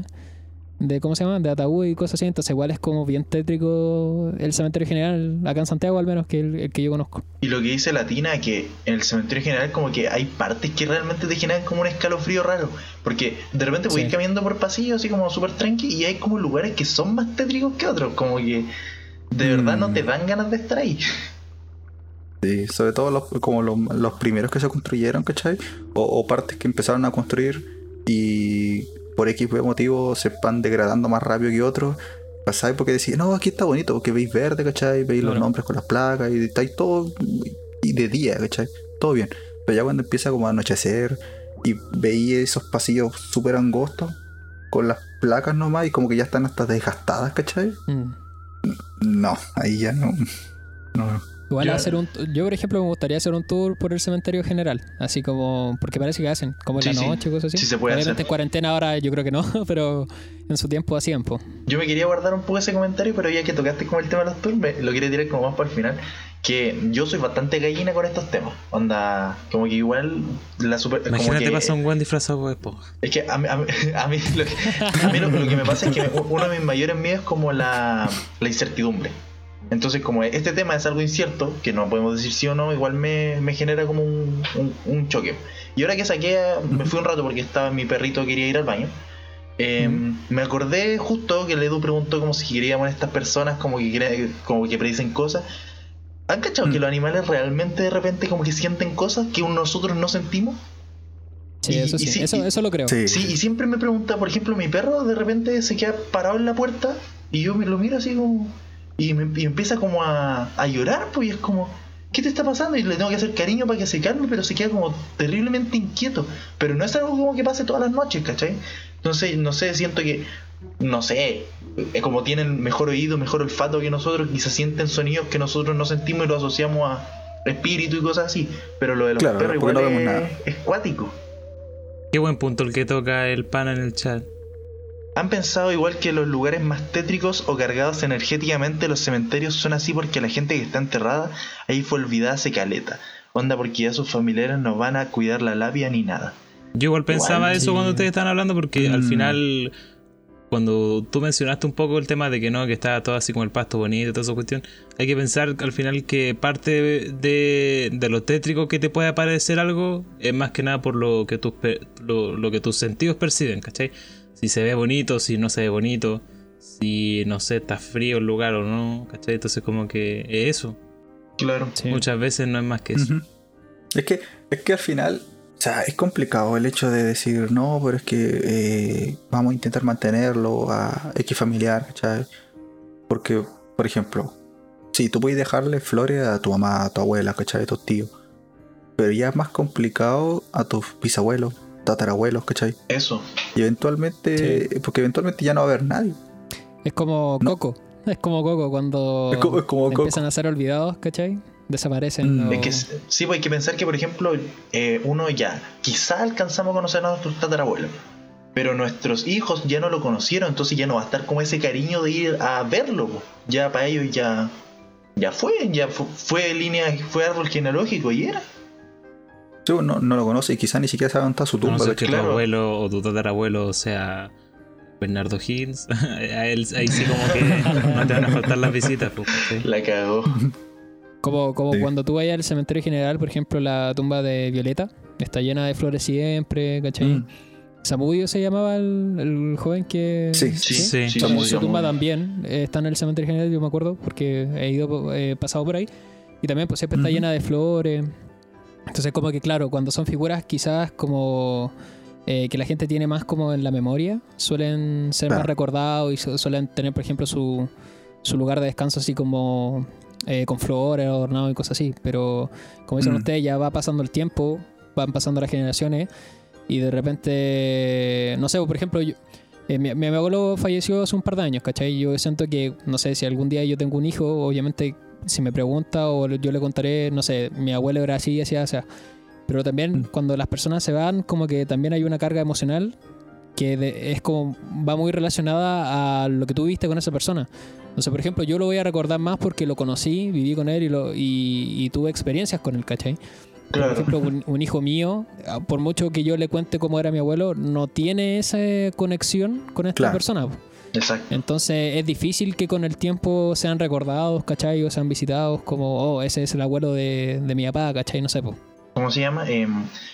De ¿Cómo se llama? De ataúd y cosas así. Entonces, igual es como bien tétrico el cementerio general, acá en Santiago al menos, que el, el que yo conozco. Y lo que dice Latina, que en el cementerio general como que hay partes que realmente te generan como un escalofrío raro. Porque de repente voy Sí. caminando por pasillos así como súper tranqui y hay como lugares que son más tétricos que otros. Como que de verdad no Mm. te dan ganas de estar ahí. Sí, sobre todo los, como los, los primeros que se construyeron, ¿cachai? O, o partes que empezaron a construir y por X motivo se van degradando más rápido que otros. ¿Cachai? Porque decís, no, aquí está bonito, porque veis verde, ¿cachai? Veis los nombres con las placas y estáis todo y de día, ¿cachai? Todo bien. Pero ya cuando empieza como a anochecer y veis esos pasillos súper angostos con las placas nomás y como que ya están hasta desgastadas, ¿cachai? Mm. No, ahí ya no. No. Igual Yo- hacer un yo por ejemplo me gustaría hacer un tour por el cementerio general, así como porque parece que hacen como en Sí, la sí. noche cosas así. Sí se puede Obviamente hacer. en cuarentena ahora yo creo que no, pero en su tiempo hacían po. Yo me quería guardar un poco ese comentario, pero ya que tocaste como el tema de los tours, me- lo quería tirar como más para el final. Que yo soy bastante gallina con estos temas. Onda, como que igual la super. como Imagínate que- pasa un buen disfrazado de esponja. Es que a mí, a mí, a mí lo, que, a mí lo- lo que me pasa es que uno de mis mayores miedos es como la, la incertidumbre. Entonces, como este tema es algo incierto, que no podemos decir sí o no, igual me, me genera como un, un- un choque. Y ahora que saqué, me fui un rato porque estaba mi perrito quería ir al baño. eh, Me acordé justo que el Edu preguntó como si queríamos a estas personas como que, como que predicen cosas. ¿Han cachado que los animales realmente de repente como que sienten cosas que nosotros no sentimos? Sí, Y- eso y sí, sí, eso, y- eso lo creo. Sí, Sí, y siempre me pregunta, por ejemplo, mi perro de repente se queda parado en la puerta y yo me lo miro así como. Y, me, y empieza como a, a llorar, pues y es como, ¿qué te está pasando? Y le tengo que hacer cariño para que se calme, pero se queda como terriblemente inquieto. Pero no es algo como que pase todas las noches, ¿cachai? Entonces, no sé, siento que, no sé, eh, como tienen mejor oído, mejor olfato que nosotros, quizás sienten sonidos que nosotros no sentimos y lo asociamos a espíritu y cosas así. Pero lo de los Claro, perros igual no vemos es, nada. es cuático. Qué buen punto el que toca el pan en el chat. ¿Han pensado igual que los lugares más tétricos o cargados energéticamente los cementerios son así porque la gente que está enterrada ahí fue olvidada hace caleta? Onda porque ya sus familiares no van a cuidar la labia ni nada. Yo igual pensaba Igual, eso sí. cuando ustedes estaban hablando, porque al Mm. final, cuando tú mencionaste un poco el tema de que no, que estaba todo así como el pasto bonito y toda esa cuestión, hay que pensar al final que parte de, de lo tétrico que te puede parecer algo es más que nada por lo que tus, per- lo, lo que tus sentidos perciben, ¿cachai? Si se ve bonito, si no se ve bonito, si no sé, está frío el lugar o no, ¿cachai? Entonces como que es eso. Claro. Sí. Muchas veces no es más que eso. Es que, es que al final, o sea, es complicado el hecho de decir, no, pero es que eh, vamos a intentar mantenerlo a X familiar, ¿cachai? Porque, por ejemplo, si tú puedes dejarle flores a tu mamá, a tu abuela, ¿cachai? A tus tíos, pero ya es más complicado a tus bisabuelos, tatarabuelos, ¿cachai? Eso. Y eventualmente, porque eventualmente ya no va a haber nadie. Es como No. Coco. Es como Coco cuando Es como- es como Coco. empiezan a ser olvidados, ¿cachai? Desaparecen. Mm. o- Es que s- sí, pues hay que pensar que, por ejemplo, eh, uno ya, quizá alcanzamos a conocer a nuestros tatarabuelos, pero nuestros hijos ya no lo conocieron, entonces ya no va a estar como ese cariño de ir a verlo. po. Ya para ellos ya, ya fue, ya fu- fue, línea, fue árbol genealógico y era. Sí, no, no lo conoce y quizá ni siquiera sabe dónde está su no tumba, ser ¿cachai? que tu Claro. abuelo o tu tatarabuelo sea Bernardo Higgins, a él ahí sí como que no te van a faltar las visitas. pues, ¿cachai? La cagó. Como, como Sí. cuando tú vayas al cementerio general, por ejemplo, la tumba de Violeta, está llena de flores siempre, ¿cachai? Mm. Samudio se llamaba el, el joven que... Sí, Sí, Sí. sí, Samudio. sí, Su tumba Samudio. también eh, está en el cementerio general, yo me acuerdo, porque he ido eh, pasado por ahí. Y también pues siempre está Ujú. llena de flores. Entonces como que claro, cuando son figuras quizás como eh, que la gente tiene más como en la memoria, suelen ser Claro. más recordados y su- suelen tener por ejemplo su, su lugar de descanso así como eh, con flores, adornado y cosas así. Pero como dicen Mm. ustedes, ya va pasando el tiempo, van pasando las generaciones y de repente, no sé, por ejemplo, yo- eh, mi, mi abuelo falleció hace un par de años, ¿cachai? Yo siento que, no sé, si algún día yo tengo un hijo, obviamente si me pregunta o yo le contaré, no sé, mi abuelo era así, así, así. Pero también Mm. cuando las personas se van, como que también hay una carga emocional que de- es como, va muy relacionada a lo que tú viste con esa persona. Entonces, por ejemplo, yo lo voy a recordar más porque lo conocí, viví con él y, lo, y, y tuve experiencias con él, ¿cachai? Por Claro. ejemplo, un, un hijo mío, ah, por mucho que yo le cuente cómo era mi abuelo, no tiene esa conexión con esta Claro. persona. Exacto. Entonces es difícil que con el tiempo sean recordados, ¿cachai? O sean visitados como, oh, ese es el abuelo de, de mi papá, ¿cachai? No sé, po. ¿Cómo se llama? Eh,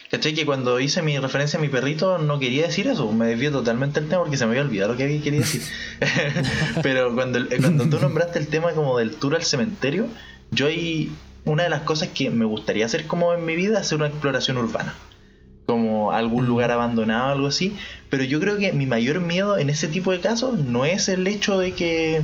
¿Cachai? Que cuando hice mi referencia a mi perrito no quería decir eso. Me desvió totalmente el tema porque se me había olvidado lo que quería decir. Pero cuando, eh, cuando tú nombraste el tema como del tour al cementerio, yo ahí una de las cosas que me gustaría hacer como en mi vida es hacer una exploración urbana. Como algún lugar abandonado, algo así. Pero yo creo que mi mayor miedo en ese tipo de casos no es el hecho de que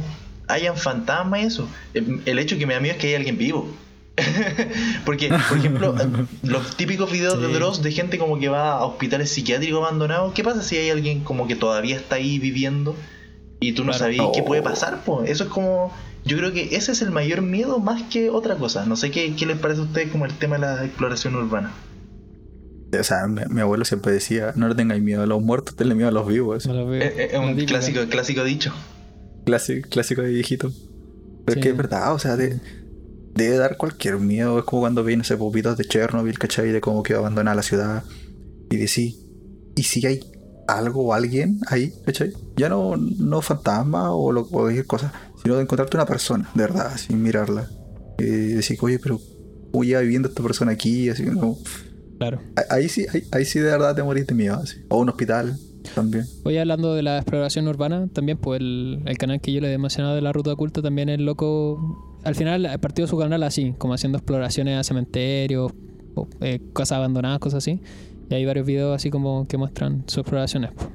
hayan fantasmas y eso. El, el hecho que me da miedo es que haya alguien vivo. Porque, por ejemplo, los típicos videos de. Dross de gente como que va a hospitales psiquiátricos abandonados, ¿qué pasa si hay alguien como que todavía está ahí viviendo y tú no Claro. sabías qué Oh. puede pasar? Pues eso es como, yo creo que ese es el mayor miedo más que otra cosa. No sé qué, qué les parece a ustedes como el tema de la exploración urbana. O sea, mi, mi abuelo siempre decía, no le tengáis miedo a los muertos, tenle miedo a los vivos. No lo veo. Es, es La un típica. clásico, clásico dicho. Clásico, clásico de viejito. Pero Sí. es que es verdad, o sea, de- debe dar cualquier miedo. Es como cuando vi, no sé, popitos de Chernobyl, ¿cachai? De cómo quedó abandonada la ciudad. Y decís, ¿y si hay algo o alguien ahí, ¿cachai? Ya no, no fantasma o, lo, o cualquier cosa, sino de encontrarte una persona, de verdad, sin mirarla. Y decir, oye, pero ¿cómo lleva viviendo esta persona aquí? Así como, Claro. ahí sí, ahí, ahí sí de verdad te morís de miedo. así. O un hospital también. Hoy hablando de la exploración urbana, también pues el, el canal que yo le he mencionado de la ruta oculta también es loco. Al final partió su canal así, como haciendo exploraciones a cementerios, o, eh, cosas abandonadas, cosas así. Y hay varios videos así como que muestran sus exploraciones. po.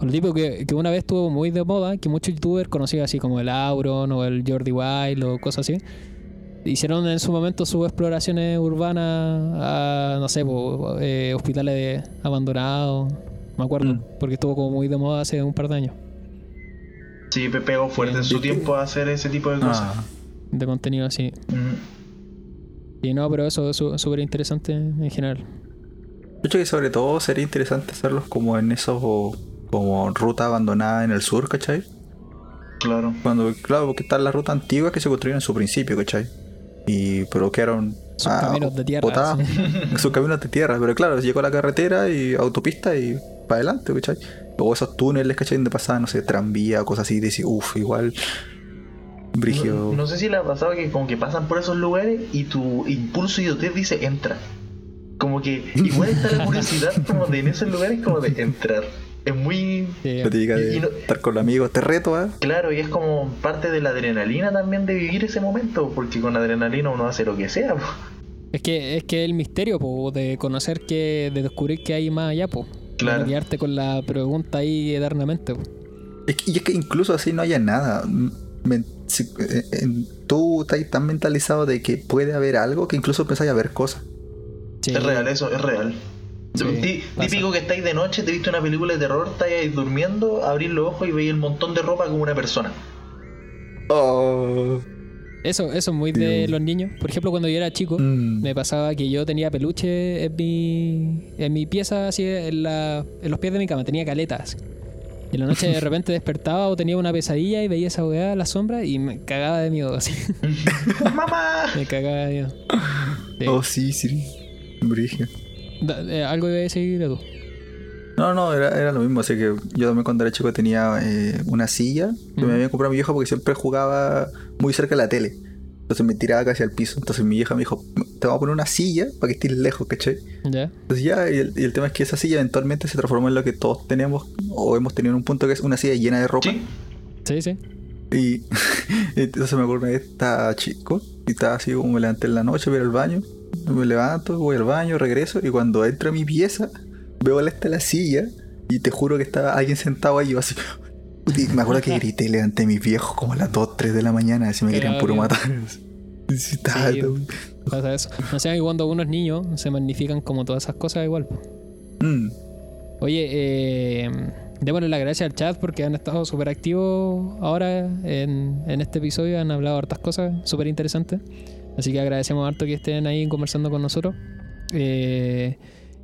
O lo tipo que, que una vez estuvo muy de moda, que muchos youtubers conocidos así como el Auron o el Jordi Wild o cosas así, hicieron en su momento sus exploraciones urbanas a, no sé, po, eh, hospitales de- abandonados. Me acuerdo, Mm. porque estuvo como muy de moda hace un par de años Sí, pe- pegó fuerte en su Sí. tiempo a hacer ese tipo de cosas. Ah, de contenido así. Mm. Y no, pero eso es súper interesante en general. Yo creo que sobre todo sería interesante hacerlos como en esos como ruta abandonada en el sur, ¿cachai? Claro. Cuando, claro, porque están las rutas antiguas que se construyeron en su principio, ¿cachai? Y pero quedaron Sus caminos de tierra, botadas. sus caminos de tierra, pero claro, llegó la carretera y autopista y para adelante, ¿cachai? O esos túneles, ¿cachai? Donde pasaban, no sé, tranvía, cosas así, decís, uff, igual. Brigio. No, no sé si le ha pasado que como que pasan por esos lugares y tu impulso idiotez dice entra. Como que igual está la curiosidad como de en esos lugares como de entrar. Es muy Sí, La típica de Y- y no- estar con los amigos, te reto, ¿ah? claro y es como parte de la adrenalina también de vivir ese momento, porque con adrenalina uno hace lo que sea. po. Es que es que el misterio po, de conocer que, de descubrir que hay más allá, po. Claro. De quedarte con la pregunta ahí eternamente. po. Es que- y es que incluso así no haya nada. Men- si- eh, en- tú estás tan mentalizado de que puede haber algo que incluso empezáis a ver cosas. Sí. Es real eso, es real. Sí, típico que estáis de noche, te viste una película de terror, estáis ahí durmiendo, abrís los ojos y veis el montón de ropa como una persona. Oh. Eso, eso es muy de los niños. Por ejemplo, cuando yo era chico, Mm. me pasaba que yo tenía peluche en mi, en mi pieza, así en, la, en los pies de mi cama, tenía caletas. Y en la noche de repente despertaba o tenía una pesadilla y veía esa weá, la sombra, y me cagaba de miedo, así. ¡Mamá! me cagaba de miedo. Sí. Oh, sí, sí. Brigio. Da- eh, algo iba a decir tú. No, no, era, era lo mismo. Así que yo también cuando era chico tenía eh, una silla que me había comprado mi vieja porque siempre jugaba muy cerca de la tele. Entonces me tiraba casi al piso. Entonces mi vieja me dijo, te voy a poner una silla para que estés lejos, ¿cachai? ¿Ya? Entonces ya, y el, y el tema es que esa silla eventualmente se transformó en lo que todos tenemos o hemos tenido en un punto que es una silla llena de ropa. Sí. Sí, sí. Y entonces me acuerdo que estaba chico y estaba así como me levanté en la noche, voy al baño, me levanto, voy al baño, regreso y cuando entro a mi pieza veo la esta la silla y te juro que estaba alguien sentado ahí yo así. Me acuerdo que grité levanté a mis viejos como a las 2, 3 de la mañana, así me querían puro matar. Sí, Pasa eso. No sé, que cuando uno es niño se magnifican como todas esas cosas igual. Mm. Oye, eh, démosle las gracias al chat porque han estado súper activos ahora en, en este episodio. Han hablado hartas cosas súper interesantes. Así que agradecemos harto que estén ahí conversando con nosotros. Eh,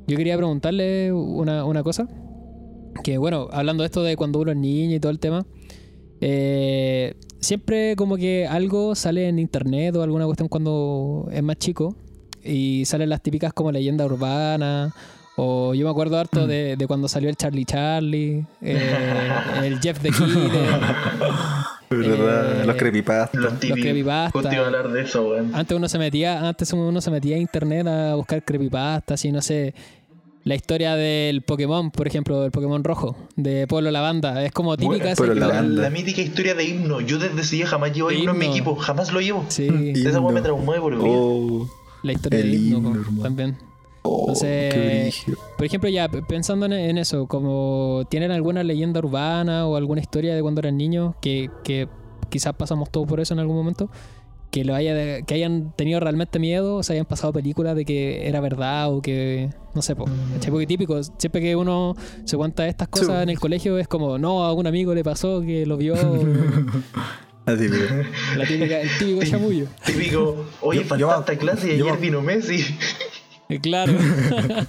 yo quería preguntarle una, una cosa. Que bueno, hablando de esto de cuando uno es niño y todo el tema. eh, siempre como que algo sale en internet o alguna cuestión cuando es más chico. Y salen las típicas como leyendas urbanas. O yo me acuerdo harto de, de cuando salió el Charlie Charlie, eh, el Jeff the Killer. Verdad, Eh, los creepypastas. Los típicos. creepypasta. Justo iba a hablar de eso, weón. Antes uno se metía, antes uno se metía a internet a buscar creepypastas y no sé. La historia del Pokémon, por ejemplo, del Pokémon rojo, de Pueblo Lavanda. Es como típica Bueno, la mítica historia de himno. Yo desde ese día jamás llevo himno en mi equipo. Jamás lo llevo. Sí, Esa weá me Himno. traumó de por vida. Oh, la historia el del himno, himno, po, hermano. también. Oh, Entonces, qué. Por ejemplo, ya pensando en, en eso, como tienen alguna leyenda urbana o alguna historia de cuando eran niños, que, que quizás pasamos todos por eso en algún momento, que lo haya que hayan tenido realmente miedo, o se hayan pasado películas de que era verdad o que no sé, po, ¿cachai? porque típico, siempre que uno se cuenta estas cosas Sí. en el colegio es como, no, a un amigo le pasó que lo vio, Así que- la típica, el típico chamullo. Típico, oye, Yo- yo esta clase y yo ayer me- vino Messi. Eh, Claro.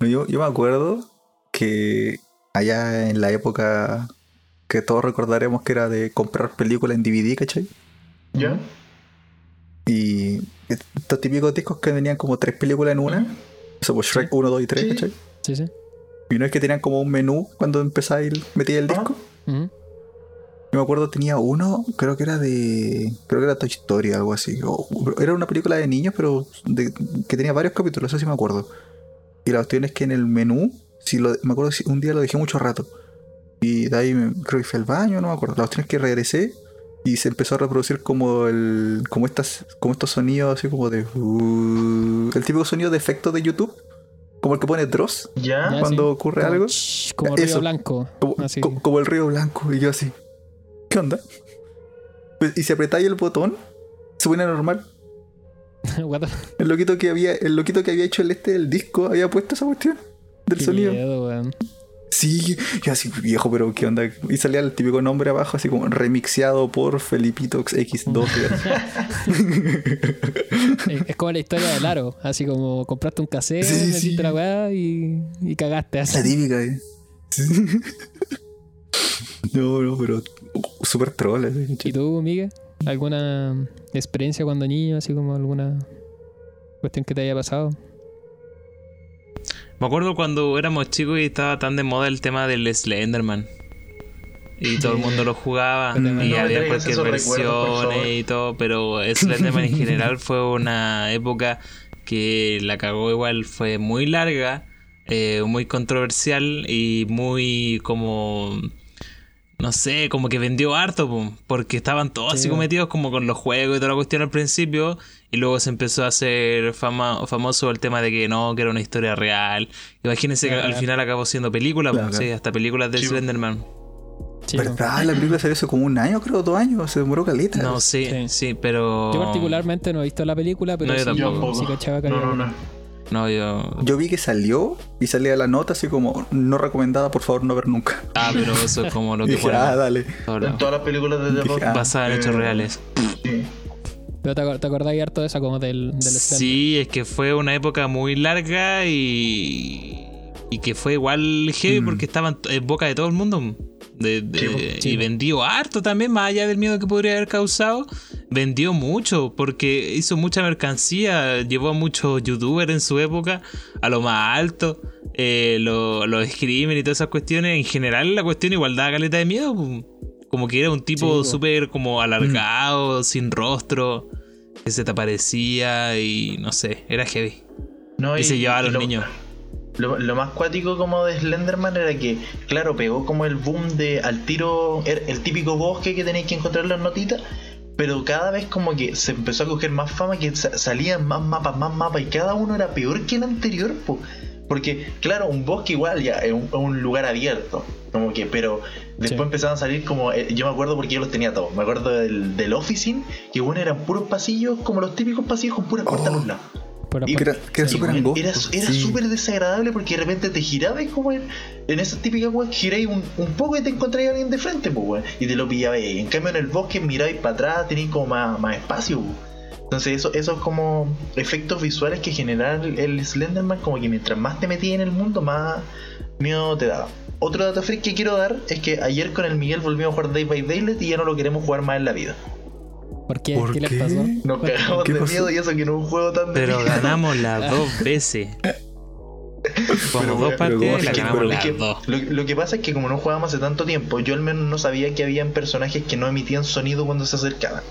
No, yo, yo me acuerdo que allá en la época que todos recordaremos que era de comprar películas en DVD, ¿cachai? ¿Ya? Y estos típicos discos que venían como tres películas en una. Eso pues Shrek 1, 2 y 3, Sí. ¿cachai? Sí, sí. Y no es que tenían como un menú cuando empezáis y metíais el Ah. disco. Yo me acuerdo tenía uno, creo que era de. Creo que era Toy Story, algo así. O- era una película de niños, pero de- que tenía varios capítulos, eso sí me acuerdo. Y la cuestión es que en el menú, si lo, me acuerdo si un día lo dejé mucho rato. Y de ahí me- creo que fui al baño, no me acuerdo. La cuestión es que regresé y se empezó a reproducir como el. como estas. como estos sonidos así como de. uh, el típico sonido de efecto de YouTube. Como el que pone Dross ¿Ya? Cuando sí. ocurre Como algo. Como Eso. Río Blanco. Como, Así. co- como el río blanco. Y yo así. ¿Qué onda? Pues, y si apretáis el botón, se pone normal. El loquito que había, el loquito que había hecho el este del disco había puesto esa cuestión del qué sonido. miedo. Sí, yo así, viejo, pero ¿qué onda? Y salía el típico nombre abajo, así como remixeado por Felipito X2. Es es como la historia del aro, así como compraste un cassette, Sí, metiste sí. la weá y, y cagaste La así. típica, eh. No, no, pero súper troll. así, ¿Y tú, Miguel? ¿Alguna experiencia cuando niño, así como alguna cuestión que te haya pasado? Me acuerdo cuando éramos chicos y estaba tan de moda el tema del Slenderman. Y todo el mundo lo jugaba. No y había cualquier versiones y todo. Pero Slenderman en general fue una época que la cagó igual. Fue muy larga, eh, muy controversial y muy como. No sé, como que vendió harto, po, porque estaban todos Sí, así po. como metidos como con los juegos y toda la cuestión al principio, y luego se empezó a hacer fama, famoso el tema de que no, que era una historia real. Imagínense que al final acabó siendo película, po, Claro. sí, hasta películas de. Slenderman. ¿Verdad? La película salió hace como un año, creo, dos años. Se demoró caleta. No, sí, sí, Sí. pero... Yo particularmente no he visto la película, pero No, yo sí, tampoco. sí cachaba que No, no, no. No, yo... Yo vi que salió y salía la nota así como no recomendada, por favor, no ver nunca. Ah, pero eso es como lo que dije, pone ah, dale. En todas las películas de terror. Dije, ah, en hechos eh, reales. Sí. Pero te, acor- te acordáis harto de esa como del, del. Sí, es que fue una época muy larga y... Y que fue igual heavy Mm. porque estaban en boca de todo el mundo. De- de-. Sí, y po. vendió harto también, más allá del miedo que podría haber causado. Vendió mucho porque hizo mucha mercancía. Llevó a muchos youtubers en su época a lo más alto. eh, lo- los screamers y todas esas cuestiones. En general, la cuestión igual daba caleta de miedo. po. Como que era un tipo po. súper como alargado, sin rostro, que se te aparecía y no sé, era heavy. No, Y se llevaba a los lo- niños. Lo, lo más cuático como de Slenderman era que, claro, pegó como el boom de al tiro, er- el típico bosque que tenéis que encontrar las notitas, pero cada vez como que se empezó a coger más fama, que sa- salían más mapas, más mapas, y cada uno era peor que el anterior, po. porque, claro, un bosque igual ya es un, es un lugar abierto, como que, pero después Sí. empezaban a salir como, eh, yo me acuerdo porque yo los tenía todos, me acuerdo del, del Officing, que bueno, eran puros pasillos, como los típicos pasillos con puras puertas a los lados. Por Y- era, que era Y, súper angosto. Era, era sí. súper desagradable porque de repente te girabas como en, en esas típicas weas, giráis un, un poco y te encontráis a alguien de frente, pues, weón, y te lo pillabas ahí. En cambio, en el bosque miráis para atrás, tenéis como más, más espacio, pues. Entonces, eso, esos como efectos visuales que genera el, el Slenderman, como que mientras más te metías en el mundo, más miedo te daba. Otro dato freak que quiero dar es que ayer con el Miguel volvimos a jugar Day by Daylight y ya no lo queremos jugar más en la vida. ¿Por qué? ¿Por ¿Qué les pasó? Nos cagamos ¿Qué de pasó? miedo y eso que no es un juego tan de Pero ganamos las dos veces. Como dos partidas la ganamos las que dos. lo, lo que pasa es que como no jugábamos hace tanto tiempo, yo al menos no sabía que habían personajes que no emitían sonido cuando se acercaban.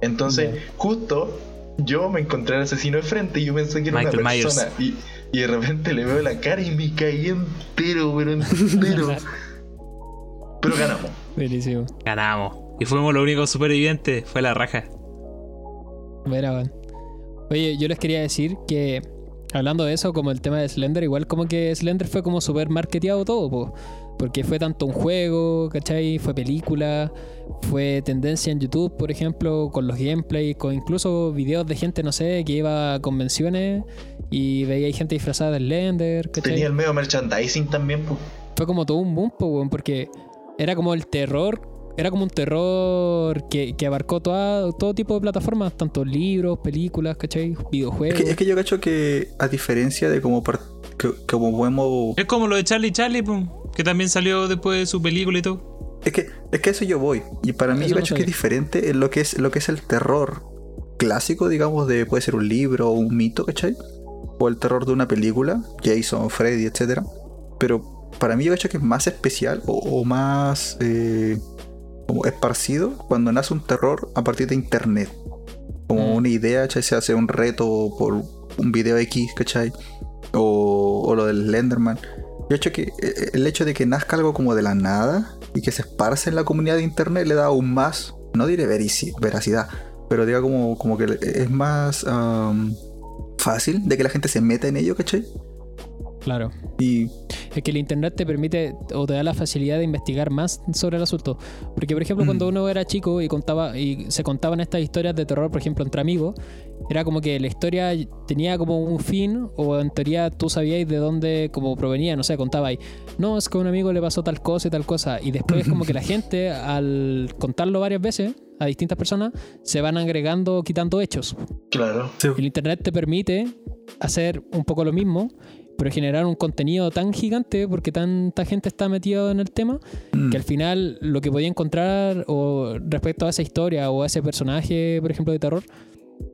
Entonces, justo yo me encontré al asesino de frente y yo pensé que era Michael una Myers. persona. Y Y de repente le veo la cara y me caí entero, pero entero. pero ganamos. Buenísimo. Ganamos. Y fuimos los únicos supervivientes. Fue la raja. Mira, weón. Oye, yo les quería decir que hablando de eso, como el tema de Slender, igual como que Slender fue como súper marketeado todo, po. porque fue tanto un juego, ¿cachai? Fue película, fue tendencia en YouTube, por ejemplo, con los gameplays, con incluso videos de gente, no sé, que iba a convenciones y veía gente disfrazada de Slender, ¿cachai? Tenía el medio merchandising también, pues. Fue como todo un boom, po, weón, porque era como el terror era como un terror que, que abarcó toda, todo tipo de plataformas, tanto libros, películas, ¿cachai? Es Videojuegos. que, es que yo cacho que, a diferencia de como, par- que- como podemos. Es como lo de Charlie Charlie, pum, que también salió después de su película y todo. Es que, es que a eso yo voy. Y para mí Eso yo no cacho que es diferente en lo que es, lo que es el terror clásico, digamos, de puede ser un libro o un mito, ¿cachai? O el terror de una película, Jason, Freddy, etcétera. Pero para mí yo cacho que es más especial o, o más eh, como esparcido cuando nace un terror a partir de internet. Como Mm. una idea, ¿cachai? Se hace un reto por un video X, ¿cachai? O, o lo del Slenderman. Yo hecho que eh, el hecho de que nazca algo como de la nada y que se esparce en la comunidad de internet le da aún más, no diré veracidad, pero diga como, como que es más fácil de que la gente se meta en ello, ¿cachai? Claro. Y Es que el internet te permite o te da la facilidad de investigar más sobre el asunto. Porque, por ejemplo, Mm. cuando uno era chico y contaba y se contaban estas historias de terror, por ejemplo, entre amigos, era como que la historia tenía como un fin, o en teoría tú sabías de dónde como provenía, no sé, contabais, no, es que a un amigo le pasó tal cosa y tal cosa. Y después como que la gente, al contarlo varias veces a distintas personas, se van agregando, quitando hechos. Claro. El internet te permite hacer un poco lo mismo, pero generar un contenido tan gigante porque tanta gente está metida en el tema mm, que al final lo que podía encontrar o respecto a esa historia o a ese personaje, por ejemplo, de terror,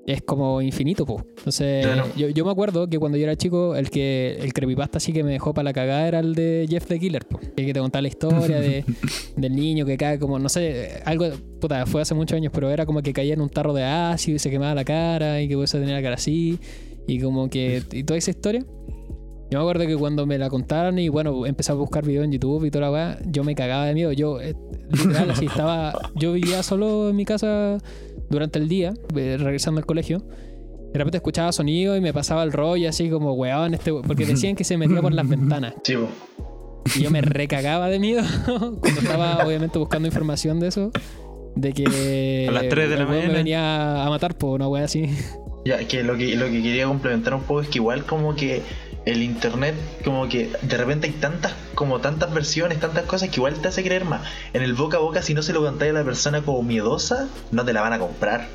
es como infinito, po. Entonces, Claro. yo, yo me acuerdo que cuando yo era chico, el que el creepypasta sí que me dejó para la cagada era el de Jeff the Killer, po. El que te contaba la historia de, del niño que cae como, no sé, algo, puta, fue hace muchos años, pero era como que caía en un tarro de ácido y se quemaba la cara y que por eso tenía la cara así y como que, y toda esa historia. Yo me acuerdo que cuando me la contaron y bueno, empecé a buscar videos en YouTube y toda la weá, yo me cagaba de miedo. Yo, eh, literal, así estaba. Yo vivía solo en mi casa durante el día, eh, regresando al colegio. De repente escuchaba sonido y me pasaba el rollo así como, weón, este. we-", Porque decían que se metía por las ventanas. Sí, po. Y yo me recagaba de miedo cuando estaba, obviamente, buscando información de eso. De que. A las tres de la mañana. Me venía a matar por una weá así. Ya, que lo que lo que quería complementar un poco es que igual como que el internet, como que de repente hay tantas, como tantas versiones, tantas cosas que igual te hace creer más. En el boca a boca, si no se lo contáis a la persona como miedosa, no te la van a comprar.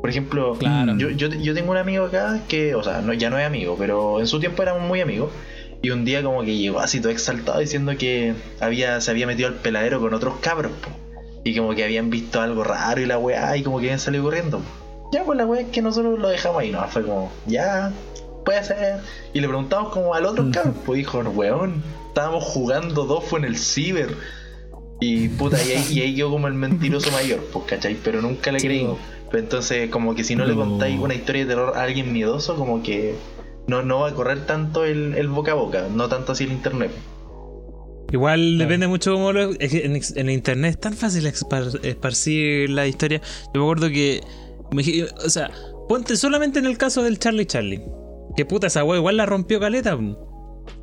Por ejemplo, Claro. yo, yo, yo tengo un amigo acá que, o sea, no, ya no es amigo, pero en su tiempo éramos muy amigos. Y un día como que llegó así todo exaltado diciendo que había, se había metido al peladero con otros cabros. po. Y como que habían visto algo raro y la weá, y como que habían salido corriendo. Ya, pues la weá es que nosotros lo dejamos ahí, ¿no? Fue como, ya, puede ser. Y le preguntamos como al otro pues dijo, weón, estábamos jugando dos fue en el ciber. Y puta, y ahí, y ahí quedó como el mentiroso mayor, pues, ¿cachai? Pero nunca le. Pero entonces, como que si no, le contáis una historia de terror a alguien miedoso, como que no, no va a correr tanto el, el boca a boca, no tanto así el internet. Igual Claro. depende mucho cómo lo. en, en internet es tan fácil esparcir la historia. Yo me acuerdo que. me o sea, ponte solamente en el caso del Charlie Charlie. Que puta, esa wea igual la rompió caleta.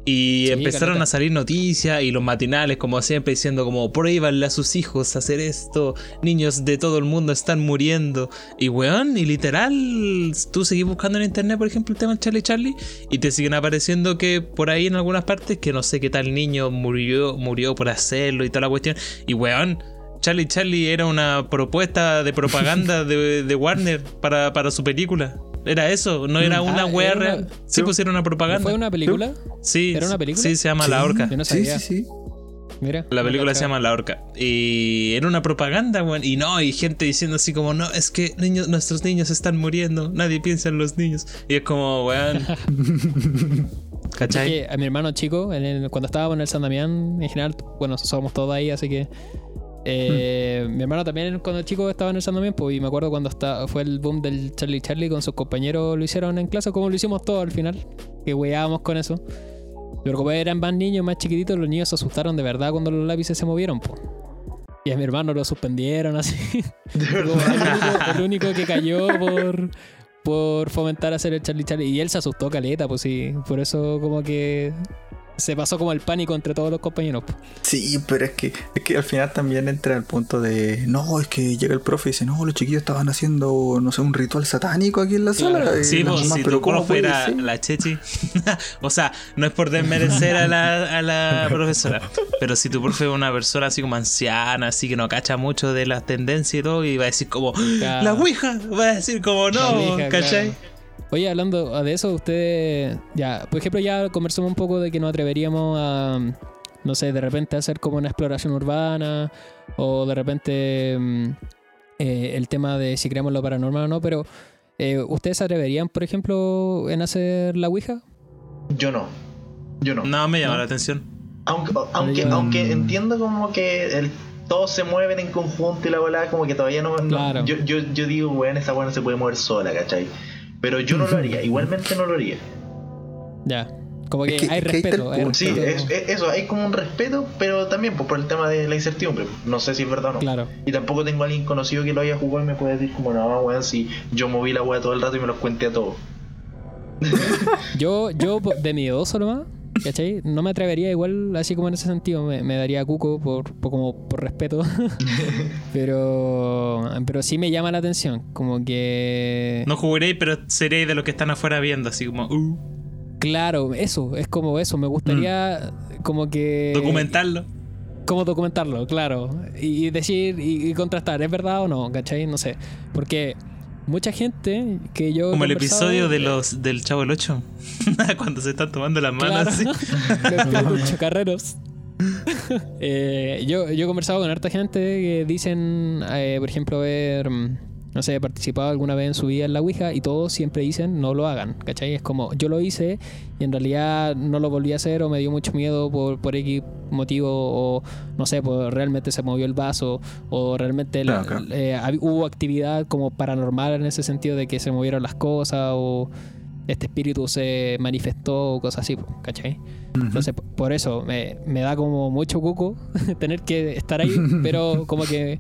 Y Sí, empezaron caleta. a salir noticias y los matinales, como siempre, diciendo como prohíbanle a sus hijos hacer esto. Niños de todo el mundo están muriendo. Y weón, y literal, tú seguís buscando en internet, por ejemplo, el tema del Charlie Charlie, y te siguen apareciendo que por ahí en algunas partes, que no sé qué tal niño murió, murió por hacerlo y toda la cuestión. Y weón, Charlie Charlie era una propuesta de propaganda de, de Warner para, para su película. Era eso, no era Ah, una era wea una- real. Sí, era una propaganda. ¿Fue una película? Sí, ¿Era una película? Sí, se llama La Sí. Horca. Yo no sí, sabía. sí, sí. Mira. La película se llama La Horca. Y era una propaganda, weón. Y no, y gente diciendo así como, no, es que niños, nuestros niños están muriendo. Nadie piensa en los niños. Y es como, weón. Es ¿Cachai? que a mi hermano chico, en el- cuando estábamos en el San Damián, en general, bueno, somos todos ahí, así que. Eh, Mi hermano también, cuando chico estaba en el San Damián, pues, y me acuerdo cuando está, fue el boom del Charlie Charlie con sus compañeros, lo hicieron en clase, como lo hicimos todos al final. que weábamos con eso. Pero como eran más niños, más chiquititos, los niños se asustaron de verdad cuando los lápices se movieron, po. Y a mi hermano lo suspendieron así. El, único, el único que cayó por, por fomentar hacer el Charlie Charlie. Y él se asustó caleta, pues sí. Por eso como que se pasó como el pánico entre todos los compañeros. Sí, pero es que, es que al final también entra el punto de. No, es que llega el profe y dice: No, los chiquillos estaban haciendo, no sé, un ritual satánico aquí en la sala. Claro. Y Sí, la pues mamá, si pero ¿cómo profe puede era ser? la Chechi. o sea, no es por desmerecer a la, a la profesora. Pero si tu profe es una persona así como anciana, así que no cacha mucho de las tendencias y todo, y va a decir como, Claro. la Ouija, va a decir como no, Ouija, ¿cachai? claro. Oye, hablando de eso, ustedes, ya, por ejemplo, ya conversamos un poco de que nos atreveríamos a, no sé, de repente hacer como una exploración urbana o de repente mm, eh, el tema de si creemos lo paranormal o no, pero eh, ¿ustedes se atreverían, por ejemplo, en hacer la Ouija? Yo no. Yo no. No me llama ¿No? la atención. Aunque, aunque, yo- aunque entiendo como que el, todos se mueven en conjunto y la bola como que todavía no... no- Claro. yo, yo, yo digo, weón, esa weá no se puede mover sola, ¿cachai? Pero yo no lo haría, igualmente no lo haría. Ya, como que, Es que- hay respeto. hay. Sí, respeto. es- es- eso, hay como un respeto, pero también pues, por el tema de la incertidumbre. No sé si es verdad o no. Claro. Y tampoco tengo a alguien conocido que lo haya jugado y me puede decir como, no, weón, si yo moví la weá todo el rato y me los cuente a todos. Yo, yo de miedoso nomás, ¿cachai? No me atrevería igual así como en ese sentido, me, me daría cuco por, por- como por respeto. pero, pero sí me llama la atención, como que... No jugaréis, pero seréis de los que están afuera viendo, así como, uh, Claro, eso, es como eso, me gustaría como que... documentarlo. Como documentarlo, claro. Y, y decir y, y contrastar, ¿es verdad o no? ¿Cachai? No sé. Porque mucha gente que yo... Como el episodio de los del Chavo el 8. Cuando se están tomando las manos Claro. así. Los chocarreros. Eh, yo, yo he conversado con harta gente que dicen, eh, por ejemplo, haber, mm, no sé, participado alguna vez en su vida en la Ouija y todos siempre dicen no lo hagan, ¿cachai? Es como, yo lo hice y en realidad no lo volví a hacer o me dio mucho miedo por, por X motivo o no sé, pues realmente se movió el vaso o realmente la- claro. eh, hubo actividad como paranormal en ese sentido de que se movieron las cosas o este espíritu se manifestó o cosas así, ¿cachai? Entonces, por eso me, me da como mucho cuco tener que estar ahí, pero como que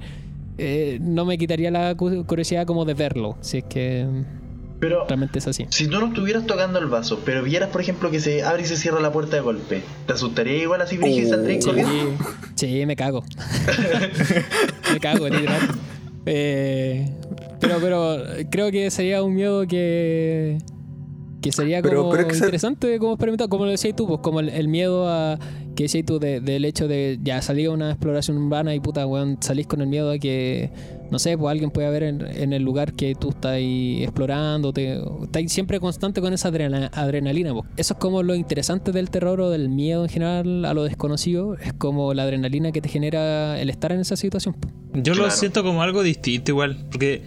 eh, no me quitaría la cu- curiosidad como de verlo, si es que Pero realmente es así. si tú no estuvieras tocando el vaso, pero vieras, por ejemplo, que se abre y se cierra la puerta de golpe, ¿te asustaría igual así, brígido, y saldrías Sí, corriendo? sí, me cago. me cago, literal. Eh, pero, pero creo que sería un miedo que que sería como pero es que se- interesante como experimentar, como lo decías tú, pues como el, el miedo a que decías tú de- del hecho de ya salir a una exploración urbana y puta weón, salís con el miedo a que no sé, pues alguien puede haber en, en el lugar que tú estás ahí explorando, te, estás siempre constante con esa adrena- adrenalina. pues. Eso es como lo interesante del terror o del miedo en general a lo desconocido, es como la adrenalina que te genera el estar en esa situación. Yo lo siento como algo distinto igual, porque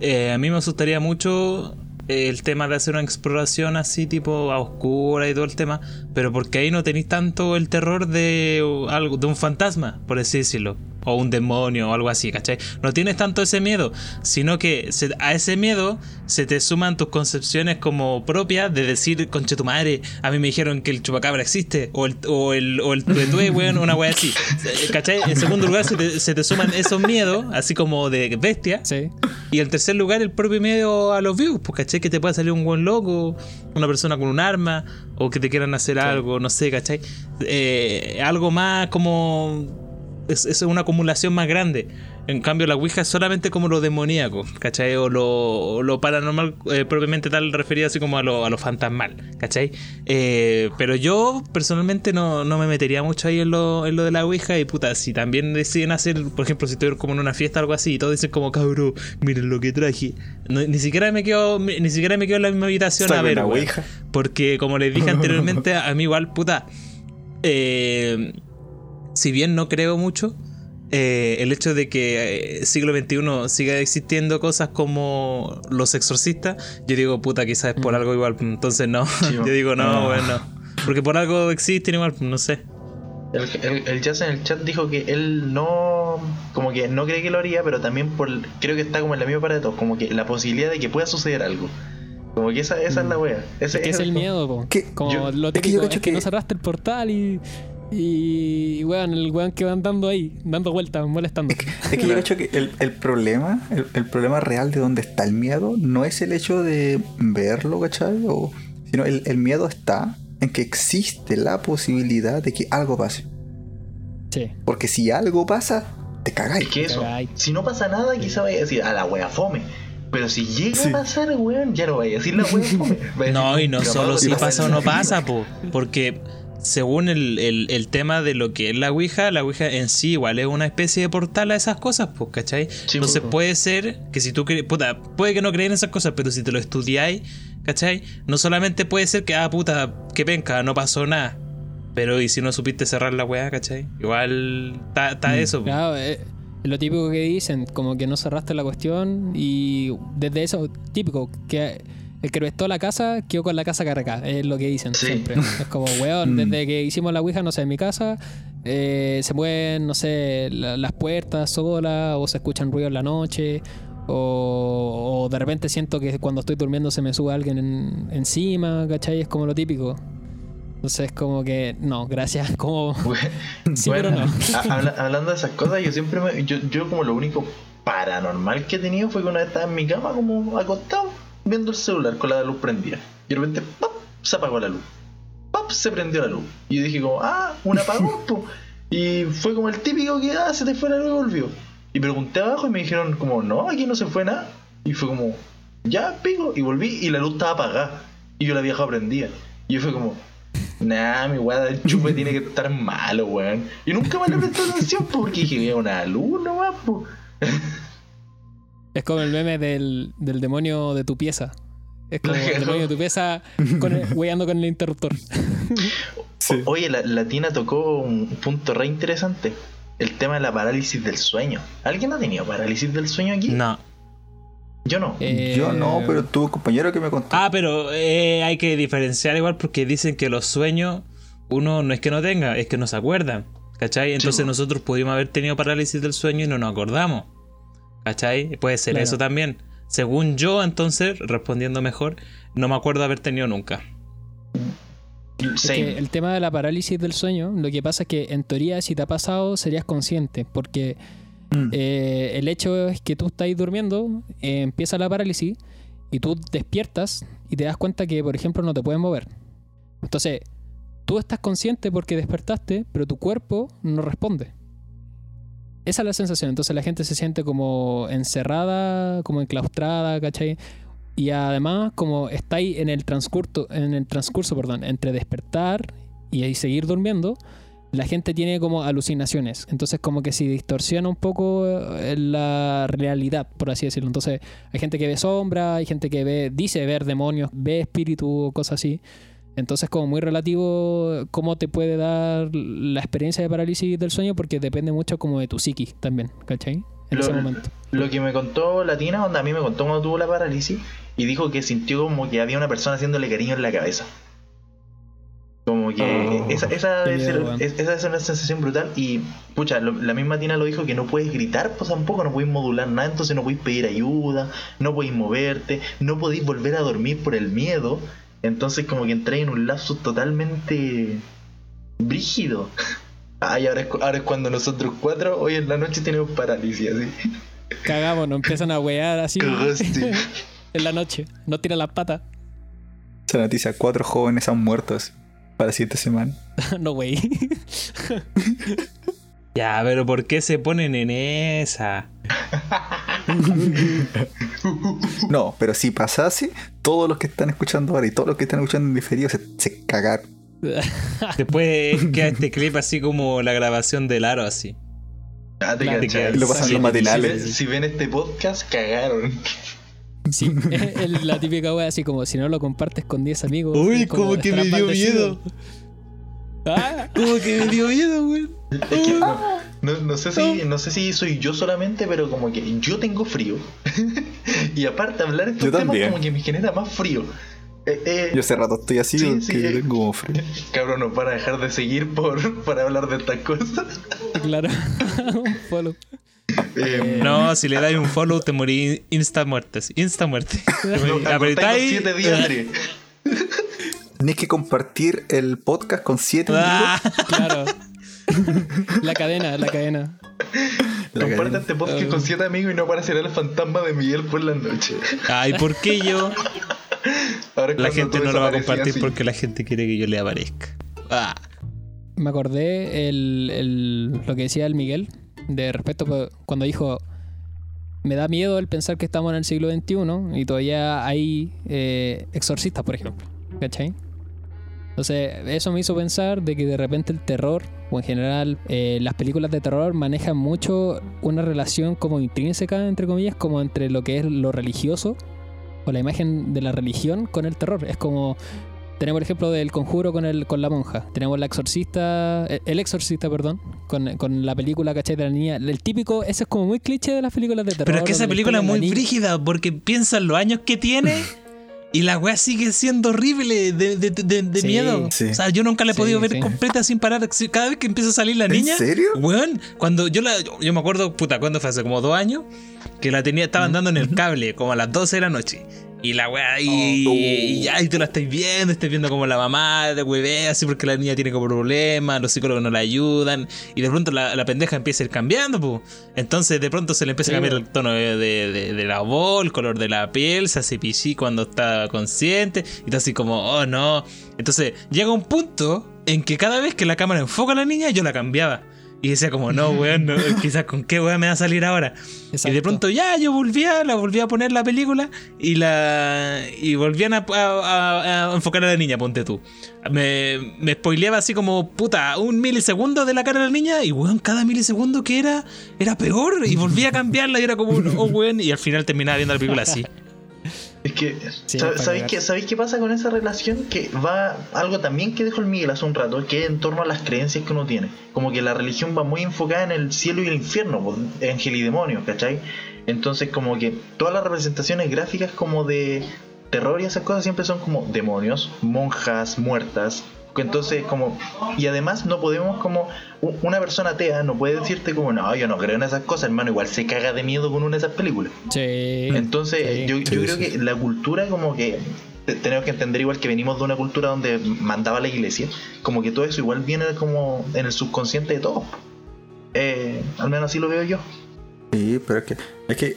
eh, a mí me asustaría mucho el tema de hacer una exploración así tipo a oscura y todo el tema, pero porque ahí no tenéis tanto el terror de algo de un fantasma, por así decirlo, o un demonio o algo así, ¿cachai? No tienes tanto ese miedo, sino que se- a ese miedo se te suman tus concepciones como propias de decir, conche tu madre, a mí me dijeron que el chupacabra existe, o el, o el, o el tuetue, weón, una wea así, ¿cachai? En segundo lugar se te, se te suman esos miedos, así como de bestia, Sí. y en tercer lugar, el propio miedo a los views, pues, ¿cachai? Que te pueda salir un buen loco, una persona con un arma, o que te quieran hacer algo, no sé, ¿cachai? Eh, algo más como. Es, es una acumulación más grande. En cambio, la Ouija es solamente como lo demoníaco, ¿cachai? O lo, o lo paranormal, eh, propiamente tal, referido así como a lo, a lo fantasmal, ¿cachai? Eh, pero yo personalmente no, no me metería mucho ahí en lo, en lo de la Ouija. Y puta, si también deciden hacer, por ejemplo, si estoy como en una fiesta o algo así, y todos dicen como, cabrón, miren lo que traje. No- ni siquiera me quedo, ni siquiera me quedo en la misma habitación a ver, weón. ouija. Porque como les dije anteriormente, a mí igual, puta. eh, si bien no creo mucho, eh, el hecho de que eh, siglo XXI siga existiendo cosas como los exorcistas, yo digo, puta, quizás es por algo igual. Entonces no, yo digo, no, bueno. Porque por algo existen igual, no sé. El, el, el Jazz en el chat dijo que él no, como que no cree que lo haría, pero también por, creo que está como en la misma para de todos, como que la posibilidad de que pueda suceder algo. Como que esa, esa es la wea. Ese, Es que el miedo. Como Yo- lo es que yo típico, es cacho que, no que- cerraste el portal y. Y, weón, el weón que va andando ahí, dando vueltas, molestando. Es que yo creo que el, el problema, el, el problema real de donde está el miedo, no es el hecho de verlo, ¿cachai? O, sino el, el miedo está en que existe la posibilidad de que algo pase. Sí. Porque si algo pasa, te cagáis. Es que eso, Cagáis. si no pasa nada, quizá vaya a decir, a la wea fome. Pero si llega Sí. a pasar, weón, ya no vaya a decir la wea fome. A No, decir, y no solo si pasa o no pasa, po, porque según el, el- el tema de lo que es la Ouija, la Ouija en sí igual es una especie de portal a esas cosas, pues, ¿cachai? Sí, Entonces po. puede ser que si tú crees, puta, puede que no crean en esas cosas, pero si te lo estudiáis, ¿cachai? No solamente puede ser que, ah, puta, que penca, no pasó nada. Pero y si no supiste cerrar la weá, ¿cachai? Igual está, está eso. po. Claro, eh, lo típico que dicen, como que no cerraste la cuestión y desde eso, típico, que el que prestó la casa quedó con la casa cargada, es lo que dicen Sí. siempre. Es como, weón, Mm. desde que hicimos la Ouija, no sé, en mi casa, eh, se mueven, no sé, la- las puertas solas o se escuchan ruido en la noche. O, o de repente siento que cuando estoy durmiendo se me sube alguien en- encima, ¿cachai? Es como lo típico. Entonces es como que, no, gracias, como... Sí, pero no. habla- hablando de esas cosas, yo siempre me. Yo, yo, como lo único paranormal que he tenido fue que una vez estaba en mi cama, como acostado, viendo el celular con la luz prendida. Y de repente, ¡pap! se apagó la luz. ¡pap! se prendió la luz. Y yo dije, como, ah, un apagón, po. Y fue como el típico que, ah, se te fue la luz y volvió. Y pregunté abajo y me dijeron, como, no, aquí no se fue nada. Y fue como, ya, pico. Y volví y la luz estaba apagada. Y yo la dejado prendida. Y yo fue como, Nah, mi weá del chupe tiene que estar malo, weón. Y nunca me le presté atención po, porque dije, "Mira, una luz nomás, po. Es como el meme del, del demonio de tu pieza. Es como el demonio de tu pieza con el- con el interruptor. Sí. Oye, la, la Tina tocó un punto re interesante. El tema de la parálisis del sueño. ¿Alguien ha tenido parálisis del sueño aquí? No. Yo no. Eh, Yo no, pero tuve un compañero que me contó. Ah, pero eh, hay que diferenciar igual porque dicen que los sueños uno no es que no tenga, es que no se acuerdan. ¿Cachai? Entonces nosotros pudimos haber tenido parálisis del sueño y no nos acordamos. ¿Cachai? Puede ser Claro. eso también. Según yo, entonces, respondiendo mejor, no me acuerdo haber tenido nunca. Es que el tema de la parálisis del sueño, lo que pasa es que en teoría si te ha pasado serías consciente, porque Mm. eh, el hecho es que tú estás durmiendo, eh, empieza la parálisis y tú despiertas y te das cuenta que, por ejemplo, no te puedes mover. Entonces, tú estás consciente porque despertaste, pero tu cuerpo no responde. Esa es la sensación. Entonces la gente se siente como encerrada, como enclaustrada, ¿cachai? Y además, como está en el transcurso, en el transcurso, perdón, entre despertar y seguir durmiendo, la gente tiene como alucinaciones. Entonces, como que se distorsiona un poco eh, la realidad, por así decirlo. Entonces, hay gente que ve sombra, hay gente que ve, dice ver demonios, ve espíritu o cosas así. Entonces, como muy relativo cómo te puede dar la experiencia de parálisis del sueño, porque depende mucho como de tu psiquis también, ¿cachai? En Lo- ese momento. Lo que me contó la Tina, onda, a mí me contó cuando tuvo la parálisis y dijo que sintió como que había una persona haciéndole cariño en la cabeza. Como que Oh. esa, esa, debe ser, esa es una sensación brutal y pucha, lo- la misma Tina lo dijo que no puedes gritar, pues tampoco no puedes modular nada, entonces no puedes pedir ayuda, no puedes moverte, no podéis volver a dormir por el miedo, entonces como que entré en un lapsus totalmente brígido. Ay, ahora es, cu- ahora es cuando nosotros cuatro hoy en la noche tenemos parálisis, así. Cagamos, nos empiezan a wear así Cagaste. en la noche. No tiran las patas. Esa noticia, cuatro jóvenes han muerto para siete semanas. no, wey. Ya, pero ¿por qué se ponen en esa? No, pero si pasase, todos los que están escuchando ahora y todos los que están escuchando en diferido se, se cagaron. Después queda este clip así como la grabación del aro así. Ah, te Claro, cachai. lo pasan Si- los matinales. Si, ven- si ven este podcast, cagaron. Sí, es la típica wea así como si no lo compartes con 10 amigos. Uy, como que me dio maldecido. miedo. Ah, Como que me dio miedo, güey. Es que no, no- no sé si, no sé si soy yo solamente, pero como que yo tengo frío. y aparte hablar estos Yo temas también. como que me genera más frío. Eh, eh, Yo hace rato estoy así Sí, porque sí, eh. tengo como frío. Cabrón, nos van a dejar de seguir por, por hablar de estas cosas. claro. Un follow. Eh, No, si le das un follow te morí insta muertes. Insta muerte. no, Apretáis. siete días. Tenés que compartir el podcast con siete Ah, Claro. la cadena, la cadena. La Comparte cadena. este podcast Ah. con siete amigos y no aparecerá el fantasma de Miguel por la noche. Ay, ¿por qué yo? Ahora La gente no lo va a compartir así. porque la gente quiere que yo le aparezca. Ah. Me acordé el, el- lo que decía el Miguel de respecto cu- cuando dijo me da miedo el pensar que estamos en el siglo XXI y todavía hay eh, exorcistas, por ejemplo. ¿Cachai? Entonces, eso me hizo pensar de que de repente el terror, o en general eh, las películas de terror, manejan mucho una relación como intrínseca, entre comillas, como entre lo que es lo religioso, o la imagen de la religión con el terror. Es como tenemos el ejemplo del conjuro con el con la monja. Tenemos la exorcista, eh, el exorcista, perdón, con, con la película, ¿cachai? De la niña. El típico, ese es como muy cliché de las películas de terror. Pero es que esa película es muy frígida porque piensa en los años que tiene y la weá sigue siendo horrible de, de- de- de Sí, miedo. sí. O sea, yo nunca la he Sí, podido ver sí. completa sin parar. Cada vez que empieza a salir la niña. ¿En serio? Weón, cuando yo la. Yo, yo me acuerdo, puta, cuando fue hace como dos años, que la tenía, estaban dando en el cable, como a las 12 de la noche. Y la weá, y, Oh. y tú la estás viendo, estás viendo como la mamá de huevea, así porque la niña tiene como problemas, los psicólogos no la ayudan, y de pronto la, la pendeja empieza a ir cambiando, pues. Entonces de pronto se le empieza a cambiar el tono de, de- de- de la voz, el color de la piel, se hace pichí cuando está consciente, y está así como, oh no. Entonces llega un punto en que cada vez que la cámara enfoca a la niña, yo la cambiaba. Y decía como, no, weón, no, quizás con qué weón me va a salir ahora. Y de pronto ya yo volvía, la volví a poner la película y la y volvían a, a- a- a enfocar a la niña, ponte tú. Me, me spoileaba así como, puta, un milisegundo de la cara de la niña y weón, cada milisegundo que era, era peor y volvía a cambiarla y era como, oh weón, y al final terminaba viendo la película así. Es que, Sí, ¿sab- para ¿sabéis, qué, ¿sabéis qué pasa con esa relación? Que va algo también que dejó el Miguel hace un rato, que es en torno a las creencias que uno tiene. Como que la religión va muy enfocada en el cielo y el infierno, pues, ángel y demonios, ¿cachai? Entonces como que todas las representaciones gráficas como de terror y esas cosas siempre son como demonios, monjas muertas. Entonces como... Y además no podemos como... Una persona atea no puede decirte como, no, yo no creo en esas cosas, hermano, igual se caga de miedo con una de esas películas. Sí. Entonces, Sí. yo, Sí, yo creo sí. que la cultura como que te- tenemos que entender igual que venimos de una cultura donde mandaba la iglesia, como que todo eso igual viene como en el subconsciente de todos. Eh, al menos así lo veo yo. Sí, pero es que, es que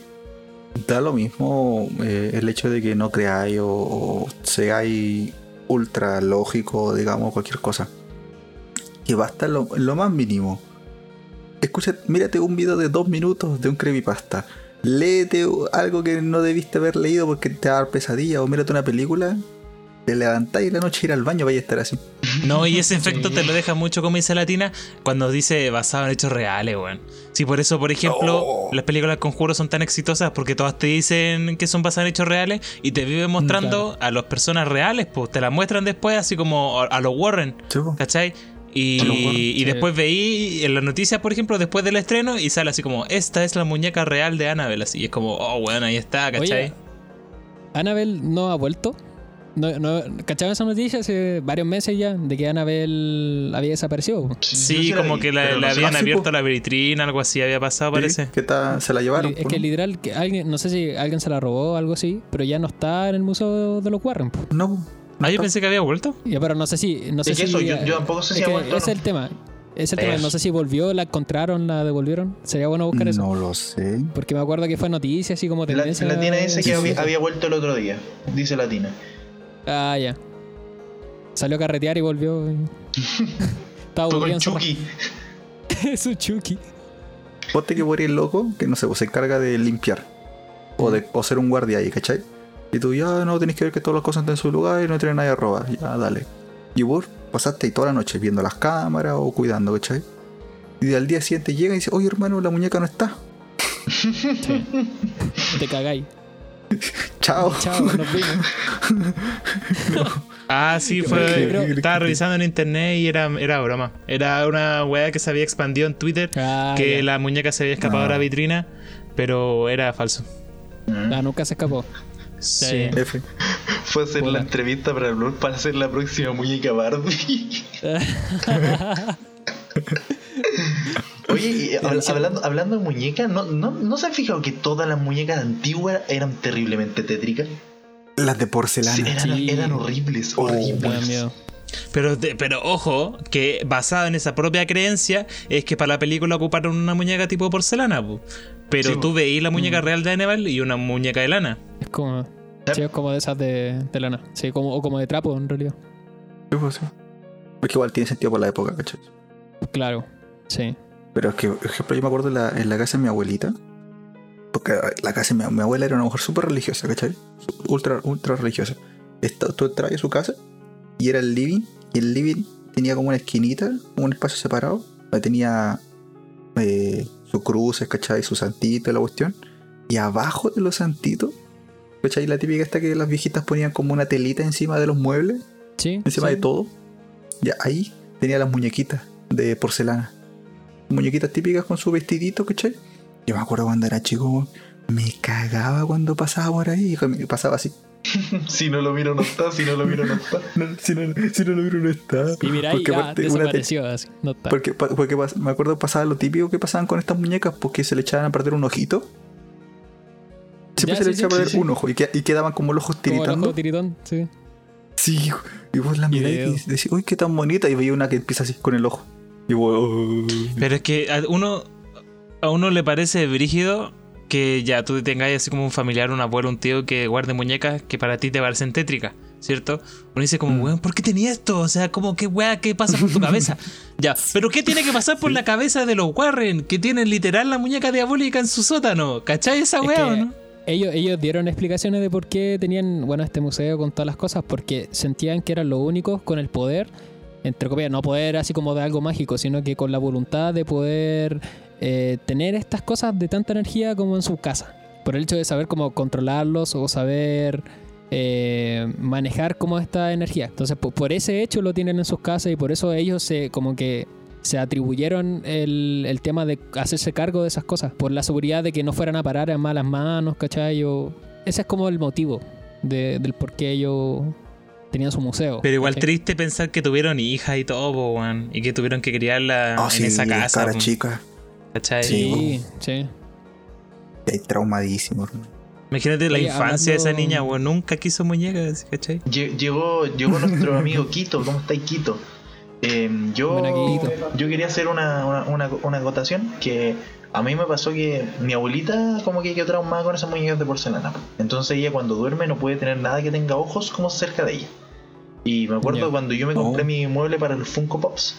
da lo mismo eh, el hecho de que no creáis o, o seáis ultra lógico, digamos, cualquier cosa. Que basta lo, lo más mínimo. Escucha, mírate un video de dos minutos de un creepypasta. Léete algo que no debiste haber leído porque te va a dar pesadilla. O mírate una película. Te levantáis en la noche, ir al baño, vaya a estar así. No, y ese efecto Sí. te lo deja mucho, como dice Latina, cuando dice basado en hechos reales, weón. Sí, por eso, por ejemplo, Oh. las películas Conjuro son tan exitosas porque todas te dicen que son basadas en hechos reales y te viven mostrando a las personas reales, pues te las muestran después así como a los Warren. ¿cachai? Y, y sí. después veí en las noticias, por ejemplo, después del estreno y sale así como, esta es la muñeca real de Annabelle, así, y es como, oh, weón, ahí está, ¿cachai? Oye, Annabelle no ha vuelto. No, no, ¿Cachaban esa noticia hace varios meses ya de que Annabelle había desaparecido? sí, como vi, que la, habían Ah, abierto la vitrina, algo así había pasado, Sí, parece. que está- se la llevaron. es que literal, que alguien, no sé si alguien se la robó o algo así, pero ya no está en el museo de los Warren. po. No, no Ah, yo pensé que había vuelto. Ya, pero no sé si. No sé Es que si eso, yo- yo tampoco sé si es ha vuelto ese es el tema. Es el tema. No sé si volvió, la encontraron, la devolvieron. Sería bueno buscar eso. No lo sé. Porque me acuerdo que fue noticia, así como La, tendencia. la Tina dice que Sí, había, sí. había vuelto el otro día, dice la Tina. Ah, ya. Salió a carretear y volvió. Estaba Fue con Chucky. Es un Chucky. Ponte que por ahí el loco, que no sé, pues se encarga de limpiar. O de o ser un guardia ahí, ¿cachai? Y tú ya no tenés que ver que todas las cosas estén en su lugar y no tiene nadie a robar. Ya, dale. Y vos pasaste ahí toda la noche viendo las cámaras o cuidando, ¿cachai? Y al día siguiente llega y dice, oye hermano, la muñeca no está. Te cagáis. Chao. Chao, nos vimos. Ah, sí, fue. Estaba revisando en internet y era, era broma. Era una weá que se había expandido en Twitter. Ah, que ya. la muñeca se había escapado de la Ah. vitrina. Pero era falso. Ah, nunca se escapó. Sí. F. Fue a hacer Hola. la entrevista para el blog para hacer la próxima muñeca Barbie. Oye, y hablando, hablando de muñecas, ¿no, no, ¿no se han fijado que todas las muñecas antiguas eran terriblemente tétricas? Las de porcelana. Sí, eran, Sí. eran horribles, Oh, horribles. miedo. Pero, pero ojo, que basado en esa propia creencia, es que para la película ocuparon una muñeca tipo porcelana. po. Pero Sí, tú veís la muñeca Mm. real de Hannibal y una muñeca de lana. Es como. Sí, es como de esas de, de lana. Sí, como, o como de trapo en realidad. Sí, pues, sí. Es que igual tiene sentido por la época, ¿cachai? Claro. Sí. Pero es que, por ejemplo, yo me acuerdo en la, en la casa de mi abuelita. Porque la casa de mi, mi abuela era una mujer súper religiosa, ¿cachai? Ultra, ultra religiosa. Esta- tú entrabas a su casa y era el living. Y el living tenía como una esquinita, como un espacio separado. Donde tenía eh, sus cruces, ¿cachai? Su santito la cuestión. Y abajo de los santitos, ¿cachai? La típica esta que las viejitas ponían como una telita encima de los muebles, Sí. encima sí. de todo. Ya ahí tenía las muñequitas de porcelana. Muñequitas típicas con su vestidito, ¿cachai? Yo me acuerdo cuando era chico, me cagaba cuando pasaba por ahí. y Pasaba así. Si no lo miro no está, si no lo miro no está. si, no, si no lo miro, no está. Y mira, Porque desapareció así. No está. Porque, porque me acuerdo pasaba lo típico que pasaban con estas muñecas, porque se le echaban a perder un ojito. Siempre Ya, se le sí, echaba a perder sí, sí. un ojo y, que- y quedaban como los ojos Como el ojo tiritando. tiritón, sí. Sí, y vos la miráis Video. y decís, uy, qué tan bonita. Y veía una que empieza así con el ojo. Y "Oh". Pero es que a uno, a uno le parece brígido que ya tú tengáis así como un familiar, un abuelo, un tío que guarde muñecas que para ti te parecen tétricas, ¿cierto? Uno dice como, Mm. weón, ¿por qué tenía esto? O sea, como, ¿qué weá, qué pasa por tu cabeza? ya, pero ¿qué tiene que pasar por la cabeza de los Warren que tienen literal la muñeca diabólica en su sótano? ¿Cachai esa Es weá que o no? Ellos, ellos dieron explicaciones de por qué tenían, bueno, este museo con todas las cosas, porque sentían que eran los únicos con el poder, entre comillas, no poder así como de algo mágico, sino que con la voluntad de poder eh, tener estas cosas de tanta energía como en su casa. Por el hecho de saber cómo controlarlos o saber eh, manejar como esta energía. Entonces, po- por, ese hecho lo tienen en sus casas y por eso ellos se como que se atribuyeron el, el tema de hacerse cargo de esas cosas, por la seguridad de que no fueran a parar en malas manos, ¿cachai? Ese es como el motivo de- del por qué ellos tenían su museo. Pero igual ¿cachai? triste pensar que tuvieron hija y todo, po, weón, y que tuvieron que criarla Ah, en sí, esa casa. cara chica. ¿cachai? Sí. Sí, sí. Traumadísimo, hermano. Imagínate la Oye, infancia de esa niña, weón, nunca quiso muñecas, ¿cachai? Lle- Llegó, llegó nuestro amigo Quito. ¿Cómo estáis, Quito? Eh, yo, yo quería hacer una, una, una, una acotación que a mí me pasó que mi abuelita como que quedó traumada con esas muñecas de porcelana. Entonces ella cuando duerme no puede tener nada que tenga ojos como cerca de ella. Y me acuerdo cuando yo me compré Oh. mi mueble para los Funko Pops.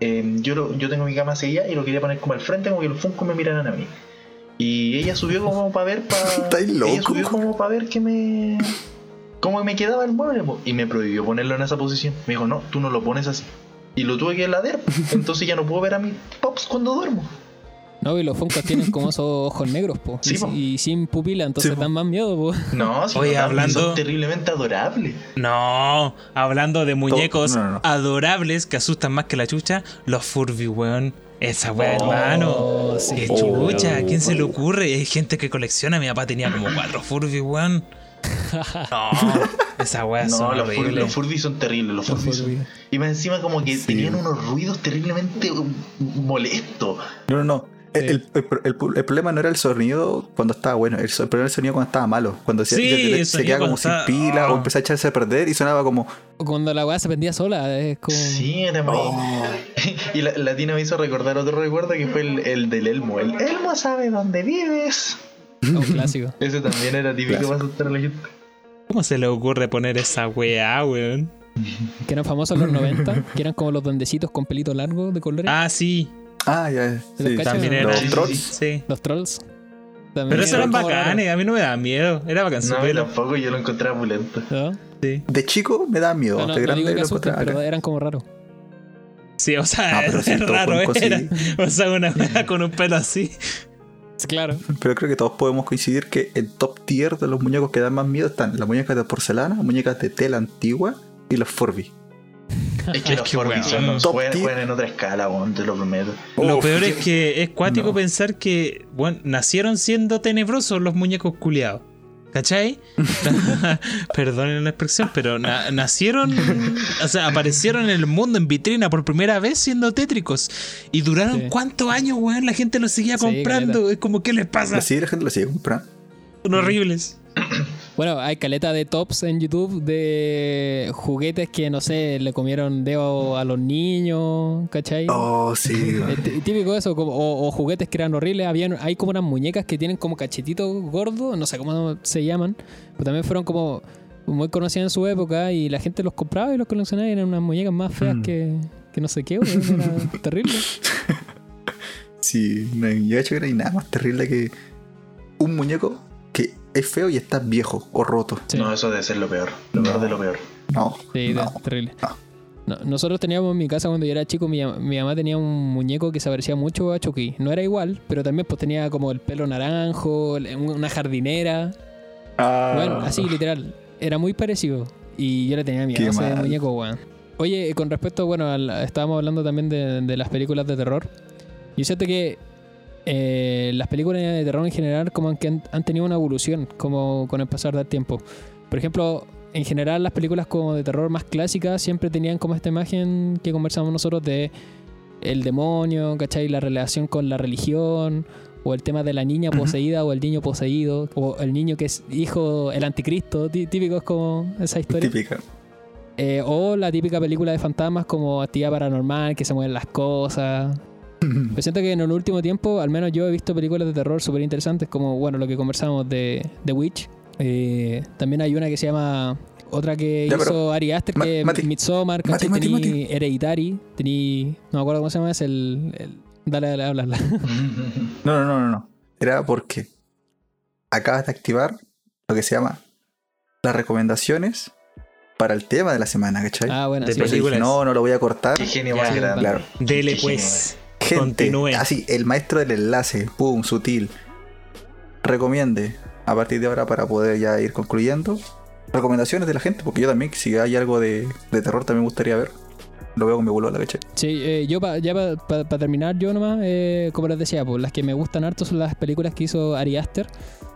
eh, yo, lo- yo tengo mi cama seguida y lo quería poner como al frente como que los Funko me miraran a mí. Y ella subió como para ver Estáis ella subió como para ver que me cómo me quedaba el mueble y me prohibió ponerlo en esa posición. Me dijo, "No, tú no lo pones así." Y lo tuve que ladear, entonces ya no puedo ver a mis pops cuando duermo. No, y los Funkos tienen como esos ojos negros, po. Sí, y, po. y sin pupila, entonces Sí, dan más miedo, po. No, si Oye, no, hablando- son terriblemente adorables. No, hablando de muñecos no, no, no. adorables que asustan más que la chucha, los Furby, weón. Esa weá, Oh, hermano. sí, Qué chucha, ¿a quién se le ocurre? Hay gente que colecciona, mi papá tenía como cuatro Furby, weón. No, esa weá No, son los, Fur- los Furby son terribles, los, Los Furby son-. Y más encima como que Sí. tenían unos ruidos terriblemente um, molestos. No, no, no. El, Sí. el- el- problema no era el sonido cuando estaba bueno, el, problema era el sonido cuando estaba malo. Cuando se, Sí, se- se- quedaba como sin estaba- pila Ah. o empezaba a echarse a perder y sonaba como. O Cuando la weá se prendía sola, es como. Sí, era. Oh. y la, la Tina me hizo recordar otro recuerdo que fue el, el del Elmo. El Elmo sabe dónde vives. un clásico. Ese también era típico para asustar a la gente. ¿Cómo se le ocurre poner esa weá, weón? Que eran famosos en los 90, que eran como los duendecitos con pelito largo de colores. Ah, sí, Ah, ya. ¿Te los Sí. también Los era. sí, trolls. Sí. Los trolls. También Pero esos eran bacanes, a mí no me daba miedo. Era bacán No, tampoco yo lo encontraba. Sí. De chico me daba miedo, No, no, de no grande digo que lo asusten, encontraba pero acá. eran como raros. Sí, o sea, pero es raro, era. O sea, una weá con un pelo así. Sí, Claro. Pero creo que todos podemos coincidir que el top tier de los muñecos que dan más miedo están las muñecas de porcelana, muñecas de tela antigua y los Furby. Es que Es los top juegan, en otra escala, weón, te lo prometo. Lo Uf, peor es que es cuático No. pensar que, bueno, nacieron siendo tenebrosos los muñecos culiados. ¿Cachai? Perdonen la expresión, pero na- nacieron, o sea, aparecieron en el mundo en vitrina por primera vez siendo tétricos. Y duraron Sí. cuántos años, weón, la gente los seguía Sí, comprando. es como, ¿qué les pasa? Sigue, la gente lo sigue comprando. Son horribles. Bueno, hay caleta de tops en YouTube de juguetes que, no sé, le comieron dedo a los niños, ¿cachai? Oh, sí. Eh, tí- Típico eso, como- o, o juguetes que eran horribles. Habían, hay como unas muñecas que tienen como cachetitos gordos, no sé cómo se llaman, pero también fueron como muy conocidas en su época y la gente los compraba y los coleccionaba y eran unas muñecas más feas Mm. que, que no sé qué, era terrible. Sí, no hay, yo he hecho que no hay nada más terrible que un muñeco es feo y está viejo o roto. Sí, No, eso debe ser lo peor. Lo peor de lo peor. No, sí, no. terrible. no. No, nosotros teníamos en mi casa cuando yo era chico, mi, mi mamá tenía un muñeco que se parecía mucho a Chucky. No era igual, pero también pues tenía como el pelo naranjo, una jardinera. Ah, Bueno, así literal. Era muy parecido. Y yo le tenía miedo a ese mal. muñeco, weón. Oye, con respecto, bueno, al- estábamos hablando también de, de las películas de terror. Yo siento que eh, las películas de terror en general como que han, han tenido una evolución como con el pasar del tiempo. Por ejemplo, en general las películas como de terror más clásicas siempre tenían como esta imagen que conversamos nosotros de el demonio, ¿cachai? La relación con la religión, o el tema de la niña poseída o el niño poseído, o el niño que es hijo, el anticristo, tí- típico es como esa historia. típica. Eh, o la típica película de fantasmas como actividad paranormal, que se mueven las cosas. Pero siento que en el último tiempo, al menos yo he visto películas de terror súper interesantes, como bueno, lo que conversamos de The Witch. Eh, también hay una que se llama. Otra que Ya, hizo Ari Aster, Ma- que Mati. Midsommar. Mati, Mati, Tení Hereditary, tení. No me acuerdo cómo se llama, es el. el- dale, dale, hablarla. No, no, no, no, no. Era porque acabas de activar lo que se llama las recomendaciones para el tema de la semana, ¿cachai? Ah, bueno, De sí. Dije, no, no lo voy a cortar. Qué genio Ya, más grande. claro. Dele Qué pues. Gente, Continúe. así, el maestro del enlace, pum, sutil. Recomiende a partir de ahora para poder ya ir concluyendo. Recomendaciones de la gente, porque yo también, si hay algo de, de terror, también me gustaría ver. Lo veo con mi boludo la ¿cachai? Sí, eh, yo pa- ya para terminar, yo nomás, eh, como les decía, pues las que me gustan harto son las películas que hizo Ari Aster,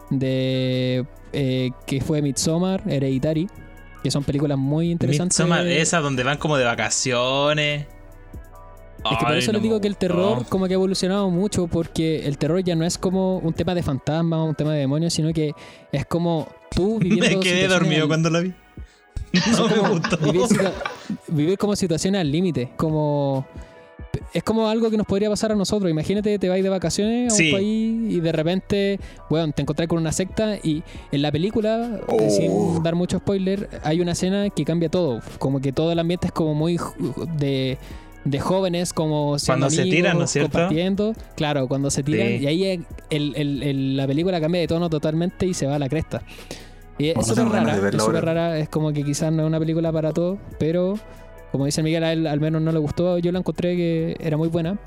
de, eh, que fue Midsommar, Hereditary, que son películas muy interesantes. Midsommar, esa donde van como de vacaciones. Es que por eso no les digo que el terror como que ha evolucionado mucho porque el terror ya no es como un tema de fantasma, un tema de demonios, sino que es como tú viviendo Me quedé dormido al- cuando la vi. No me gustó. vivir, situa- vivir como situaciones al límite, como es como algo que nos podría pasar a nosotros. Imagínate, te vais de vacaciones a Sí. un país y de repente, bueno, te encontrás con una secta y en la película, Oh. sin dar mucho spoiler, hay una escena que cambia todo, como que todo el ambiente es como muy de de jóvenes como siendo Cuando se tiran, ¿no es cierto? compartiendo, claro, cuando se tiran Sí. y ahí el- el- el- la película cambia de tono totalmente y se va a la cresta. Y es súper rara, es súper rara, es como que quizás no es una película para todos, pero como dice Miguel, a él al menos no le gustó, yo la encontré que era muy buena.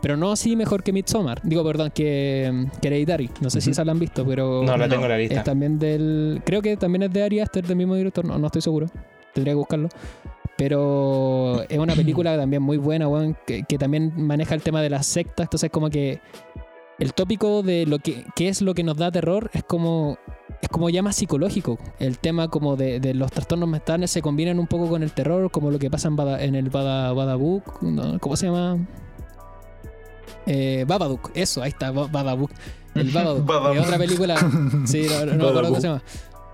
Pero no así mejor que Midsommar. Digo, perdón, que, que Hereditary. No sé si esa la han visto, pero No la No, tengo en la es lista. también del... Creo que también es de Ari Aster, del mismo director. No, no estoy seguro. Tendría que buscarlo. Pero es una película también muy buena, weón, que, que también maneja el tema de las sectas. Entonces como que el tópico de lo que, qué es lo que nos da terror es como es como ya más psicológico. El tema como de, de los trastornos mentales se combinan un poco con el terror, como lo que pasa en, Bada- en el Bada, Badabook, ¿no? ¿cómo se llama? Eh, Babadook, eso, ahí está, Ba- Babadook. El Babadook, Babadook. es otra película. Sí, no, no me acuerdo cómo se llama.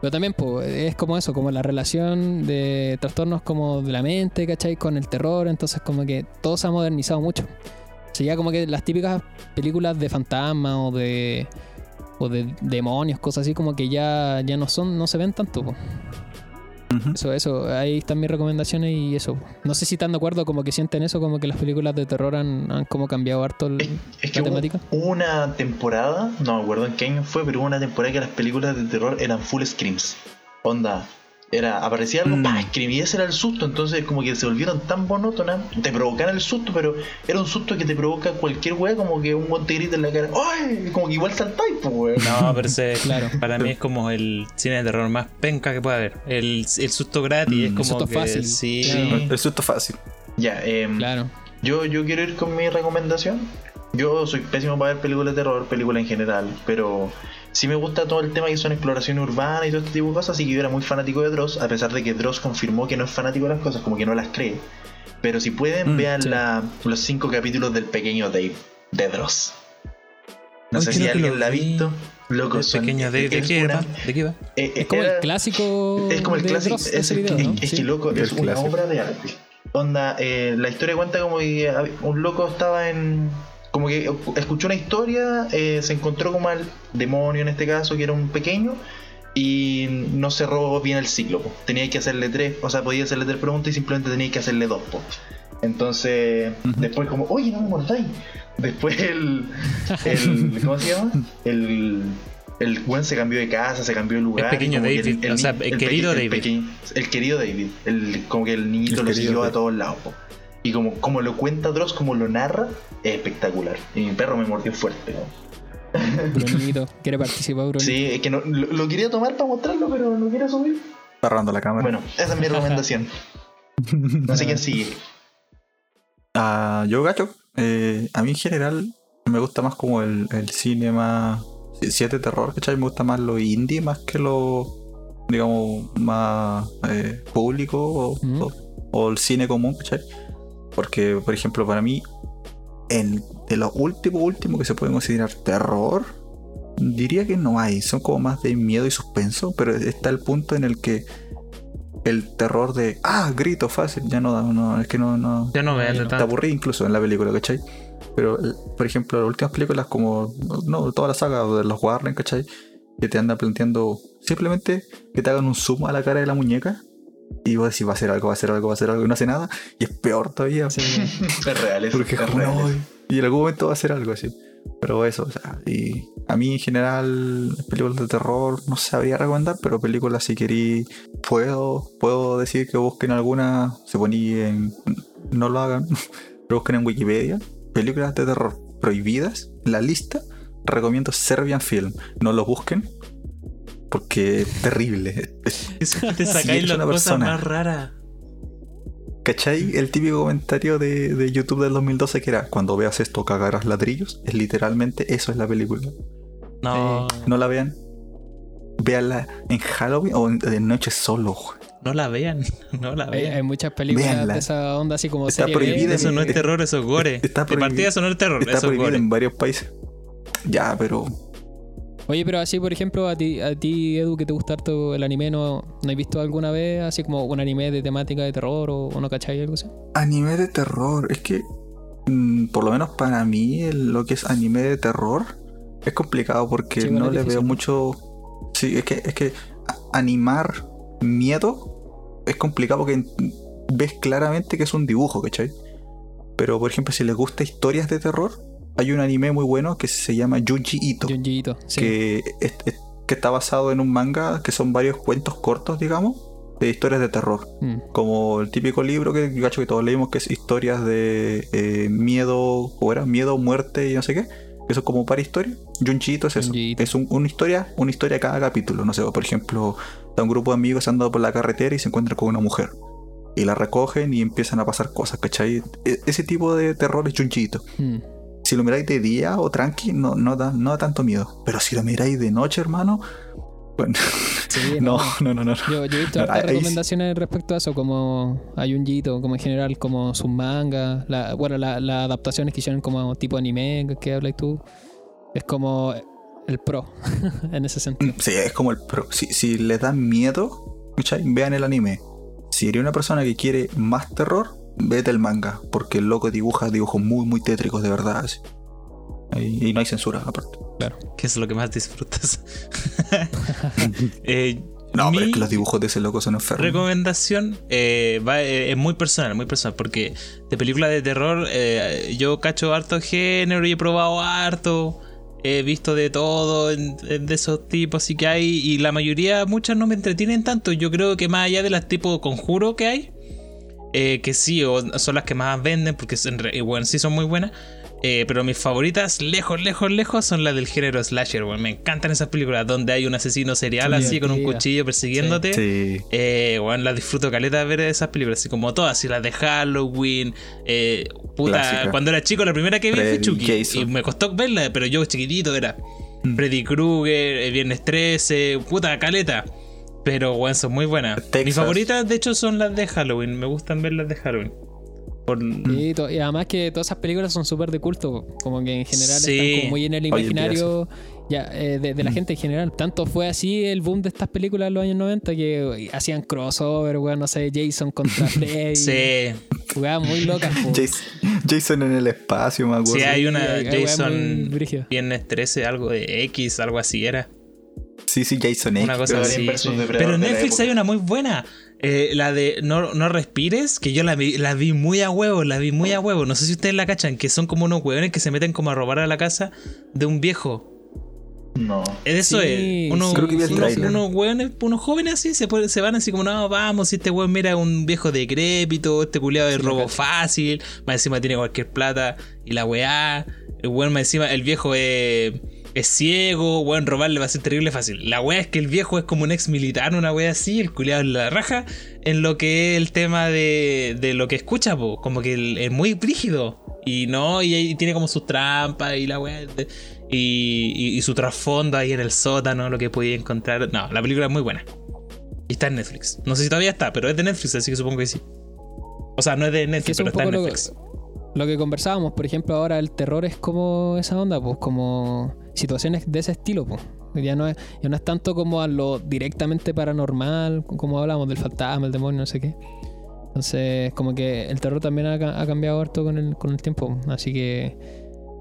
Pero también es como eso, como la relación de trastornos como de la mente, ¿cachai? Con el terror, entonces como que todo se ha modernizado mucho. O sea, ya como que las típicas películas de fantasmas o de o de demonios, cosas así como que ya, ya no son, no se ven tanto. po. Eso, eso, ahí están mis recomendaciones y eso. No sé si están de acuerdo, como que sienten eso, como que las películas de terror han, han como cambiado harto el- Es, es que la temática. hubo una temporada, no me acuerdo en qué año fue, pero hubo una temporada que las películas de terror eran full screams. Onda, era, aparecía algo, Mm. y ese era el susto, entonces como que se volvieron tan monótonas, te provocaban el susto, pero era un susto que te provoca cualquier wea, como que un guante grita en la cara, ¡ay! Como que igual saltáis, pues weón. No, pero Claro. para mí es como el cine de terror más penca que puede haber. El, el susto gratis Mm, es el como susto que fácil. sí. Claro. El susto fácil. Ya, em, Claro. yo, yo quiero ir con mi recomendación. Yo soy pésimo para ver películas de terror, películas en general, pero sí me gusta todo el tema que son exploración urbana y todo este tipo de cosas, así que yo era muy fanático de Dross, a pesar de que Dross confirmó que no es fanático de las cosas, como que no las cree. Pero si pueden, Mm, vean sí. la- los cinco capítulos del pequeño Dave de Dross. No Ay, sé si alguien lo la ha vi. visto. Loco, El son- pequeño de, ¿de es qué, una- va? ¿De qué va? eh, Es como era- el clásico. es como el clásico. Dross, Es, video, es- ¿no? es Sí. que loco, es una clásico. obra de arte. Onda, eh, la historia cuenta como que hab- un loco estaba en. Como que escuchó una historia, eh, se encontró como al demonio en este caso, que era un pequeño, y no cerró bien el ciclo. po. Tenía que hacerle tres, o sea, podía hacerle tres preguntas y simplemente tenía que hacerle dos. po. Entonces, después, como, oye, no me mordáis. Después, el, el. ¿Cómo se llama? El. El buen se cambió de casa, se cambió de lugar. El pequeño David, o sea, el querido el David. el querido David. El, como que el niñito El lo siguió a todos lados. po. Y como, como lo cuenta Dross, como lo narra, es espectacular. Y mi perro me mordió fuerte. ¿no? Brunito, quiere participar, Brunito. Sí, es que no, lo, lo quería tomar para mostrarlo, pero no quiere subir. Agarrando la cámara. Bueno, esa es mi recomendación. No sé quién sigue. Ah, yo, gacho, eh, a mí en general me gusta más como el, el cine más. Si si es de terror, ¿cachai? Me gusta más lo indie más que lo, digamos, más eh, público o, Mm. o- o el cine común, ¿cachai? Porque, por ejemplo, para mí, en, de lo último, último que se puede considerar terror, diría que no hay. Son como más de miedo y suspenso, pero está el punto en el que el terror de, ah, grito fácil, ya no da, no, es que no, no, Ya no Bueno, de te aburrí incluso en la película, ¿cachai? Pero, el- por ejemplo, las últimas películas como, no, toda la saga de los Warren, ¿cachai? Que te andan planteando simplemente que te hagan un zoom a la cara de la muñeca y vos decís, va a hacer algo, va a hacer algo, va a hacer algo y no hace nada y es peor todavía. Sí. Es real, es, Porque es como, real. y en algún momento va a hacer algo así. Pero eso, o sea, y a mí en general, películas de terror no sabría recomendar, pero películas si querí, puedo, puedo decir que busquen alguna, se poní en, no lo hagan, pero busquen en Wikipedia, películas de terror prohibidas, la lista, recomiendo Serbian Film, no lo busquen, porque es terrible. Te Si sacáis eres las una cosas persona- más raras. ¿Cachai? El típico comentario de, de YouTube del 2012 que era, cuando veas esto cagarás ladrillos, es literalmente eso es la película. No, No la vean. Véanla en Halloween o en- de noche solo. no la vean. No la vean. hay muchas películas Véanla. de esa onda así como Está prohibida Eso no es terror, eso es gore. está de prohibi- partida eso no es terror, Está eso es prohibido gore. en varios países. Ya, pero Oye, pero así, por ejemplo, a ti, a ti Edu, que te gusta harto el anime, ¿no, ¿no has visto alguna vez así como un anime de temática de terror o, o no cachai algo así? anime de terror, es que mm, por lo menos para mí el- lo que es anime de terror es complicado porque Sí, no le veo mucho. Sí, es que, es que animar miedo es complicado porque ves claramente que es un dibujo, ¿cachai? Pero por ejemplo, si les gusta historias de terror, hay un anime muy bueno que se llama Junji Ito. Junji Ito, sí. que, es- es- que está basado en un manga que son varios cuentos cortos, digamos, de historias de terror. Mm. Como el típico libro que, yo cacho que todos leímos, que es historias de eh, miedo, o era miedo, muerte y no sé qué. Que son como para historias. Junjiito es eso. Es un- una historia, una historia cada capítulo. No sé, por ejemplo, está un grupo de amigos andando por la carretera y se encuentran con una mujer. Y la recogen y empiezan a pasar cosas, ¿cachai? E- ese tipo de terror es Junjiito Mm. Si lo miráis de día o tranqui, no, no, da, no da tanto miedo. Pero si lo miráis de noche, hermano, bueno, Sí, no, no, no, no. Yo, yo he visto No, sí. recomendaciones respecto a eso, como a Junji Ito, como en general, como sus mangas, la, bueno, la- las adaptaciones que hicieron como tipo anime, que hablas tú, es como el pro en ese sentido. Sí, es como el pro. Si, si les da miedo, vean el anime. Si eres una persona que quiere más terror, vete el manga. Porque el loco dibuja dibujos muy, muy tétricos, de verdad. así. Y, y no hay censura, aparte. Que es lo que más disfrutas. Eh, No, pero es que los dibujos de ese loco son enfermos. recomendación eh, va- eh, es muy personal, muy personal. Porque de películas de terror, eh, yo cacho harto género y he probado harto. He visto de todo en- en de esos tipos así que hay. Y la mayoría, muchas no me entretienen tanto. Yo creo que más allá de las tipo conjuro que hay. Eh, que sí, o son las que más venden, porque son re- bueno, sí son muy buenas. Eh, pero mis favoritas, lejos, lejos, lejos, son las del género slasher, weón. Me encantan esas películas donde hay un asesino serial así con un cuchillo persiguiéndote. Sí. Eh, weón, las disfruto caleta de ver esas películas, así como todas, así las de Halloween. eh, puta, Clásica. cuando era chico, la primera que vi fue Chucky. Jason. Y me costó verla, pero yo chiquitito era Mm. Freddy Krueger, eh, Viernes 13, puta caleta. Pero, weón, son muy buenas. Texas. Mis favoritas, de hecho, son las de Halloween. Me gustan ver las de Halloween. Por, Y, to- y además que todas esas películas son súper de culto, como que en general Sí. están como muy en el imaginario ya, eh, de, de la gente en general. Tanto fue así el boom de estas películas en los años 90 que hacían crossover, weón, no sé, Jason contra Freddy. sí, Jugaban muy locas. Jason, Jason en el espacio, me acuerdo. sí, hay una muy Jason. Viernes 13, algo de X, algo así era. Sí, sí, Jason X. Una cosa así. Pero en Netflix hay una muy buena. Eh, la de no, no respires, que yo la vi, la vi muy a huevo, la vi muy a huevo. No sé si ustedes la cachan, que son como unos hueones que se meten como a robar a la casa de un viejo. No. Eso Sí, es. Unos, sí, creo que unos, hueones, unos jóvenes así, se, pueden- se van así como, no, vamos, si este hueón mira un viejo decrépito, este culiado de Sí, robo fácil, más encima tiene cualquier plata, y la weá, el hueón más encima, el viejo es, es ciego, weón, robarle va a ser terrible fácil. La weá es que el viejo es como un ex militar, una weá así, el culiado en la raja, en lo que es el tema de, de lo que escucha, po, como que es muy brígido. Y no, y, ahí tiene como sus trampas y la weá. Y, y- y su trasfondo ahí en el sótano, lo que podía encontrar. No, la película es muy buena. Y está en Netflix. No sé si todavía está, pero es de Netflix, así que supongo que sí. O sea, no es de Que Netflix, es pero está en poco lo, Netflix. lo que conversábamos, por ejemplo, ahora el terror es como esa onda, pues como situaciones de ese estilo, pues. Ya no es, ya no es tanto como a lo directamente paranormal, como hablamos del fantasma, el demonio, no sé qué. Entonces, como que el terror también ha, ca- ha cambiado harto con el, con el tiempo. Así que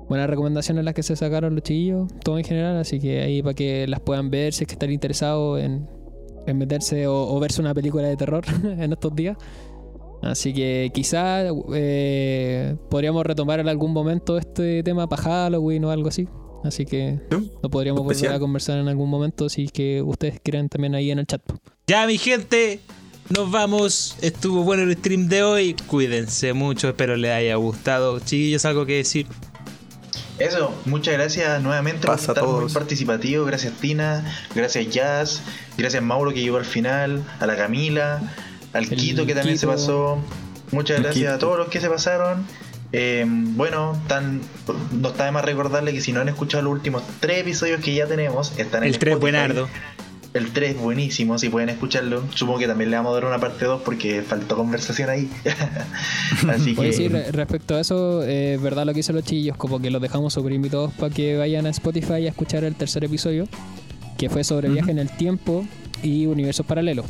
buenas recomendaciones las que se sacaron los chiquillos, todo en general. Así que ahí para que las puedan ver, si es que están interesados en, en meterse o, verse una película de terror en estos días. Así que quizá eh, podríamos retomar en algún momento este tema para Halloween o algo así. Así que Sí, lo podríamos volver especial. a conversar en algún momento si es que ustedes quieren también ahí en el chat. Ya, mi gente, nos vamos. Estuvo bueno el stream de hoy. Cuídense mucho, espero les haya gustado. Chiquillos, algo que decir. Eso, muchas gracias nuevamente Pasa por estar muy participativo. Gracias Tina, gracias Jazz, gracias Mauro que llegó al final, a la Camila, al El Quito que también se pasó. Muchas El gracias a todos los que se pasaron. Eh, bueno, tan, no está de más recordarle que si no han escuchado los últimos tres episodios que ya tenemos, están en El 3 Spotify. buenardo. El 3 es buenísimo, si pueden escucharlo. Supongo que también le vamos a dar una parte 2 porque faltó conversación ahí. Así Oye, que sí, re- respecto a eso, eh, verdad lo que dicen los chillos, como que los dejamos súper invitados para que vayan a Spotify a escuchar el tercer episodio, que fue sobre viaje en el tiempo y universos paralelos.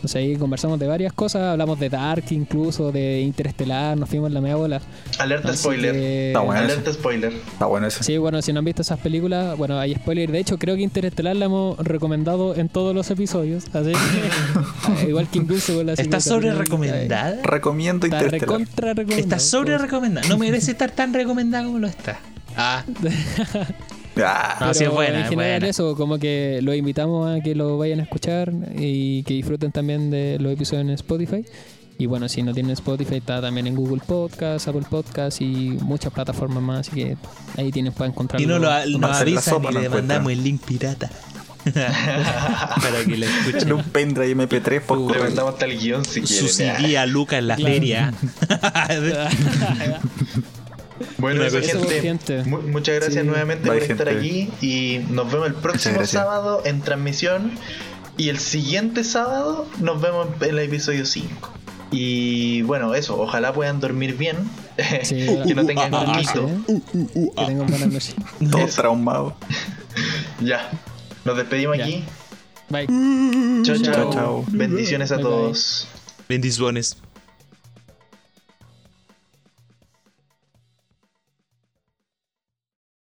Entonces ahí conversamos de varias cosas, hablamos de Dark incluso, de Interestelar, nos fuimos en la media bola. alerta Así spoiler. que- Está bueno. Alerta spoiler. Está bueno eso. Sí, bueno, si no han visto esas películas, bueno, hay spoiler. De hecho, creo que Interestelar la hemos recomendado en todos los episodios. Así que, igual que Invincible. así ¿Está que sobre recomendada? Recomiendo eh, Está Interestelar. Está sobre recomendada. No merece estar tan recomendada como lo está. Ah, Ah, No, sí es Pero buena, En es general, buena. eso, como que los invitamos a que lo vayan a escuchar y que disfruten también de los episodios en Spotify. Y bueno, si no tienen Spotify, está también en Google Podcast, Apple Podcast y muchas plataformas más. Así que ahí tienen para encontrarlo. y no lo Marcela avisan y no le mandamos el link pirata. Para que lo en escuchen. un pendrive MP3 por Le mandamos hasta el guion si Su quieren. CD a Luca en la Claro. feria. Bueno, eso, gente. gente. mu- muchas gracias Sí. nuevamente Bye, por estar aquí y nos vemos el próximo sábado en transmisión y el siguiente sábado nos vemos en el episodio 5. Y bueno, eso, ojalá puedan dormir bien, Sí, que no uh, tengan buenas noches, mito. ¿eh? Que tengan buenas noches. Todo traumado. Ya, nos despedimos Ya. aquí. Bye. Chao, chao. Bendiciones a Bye, bye. todos. Bendiciones.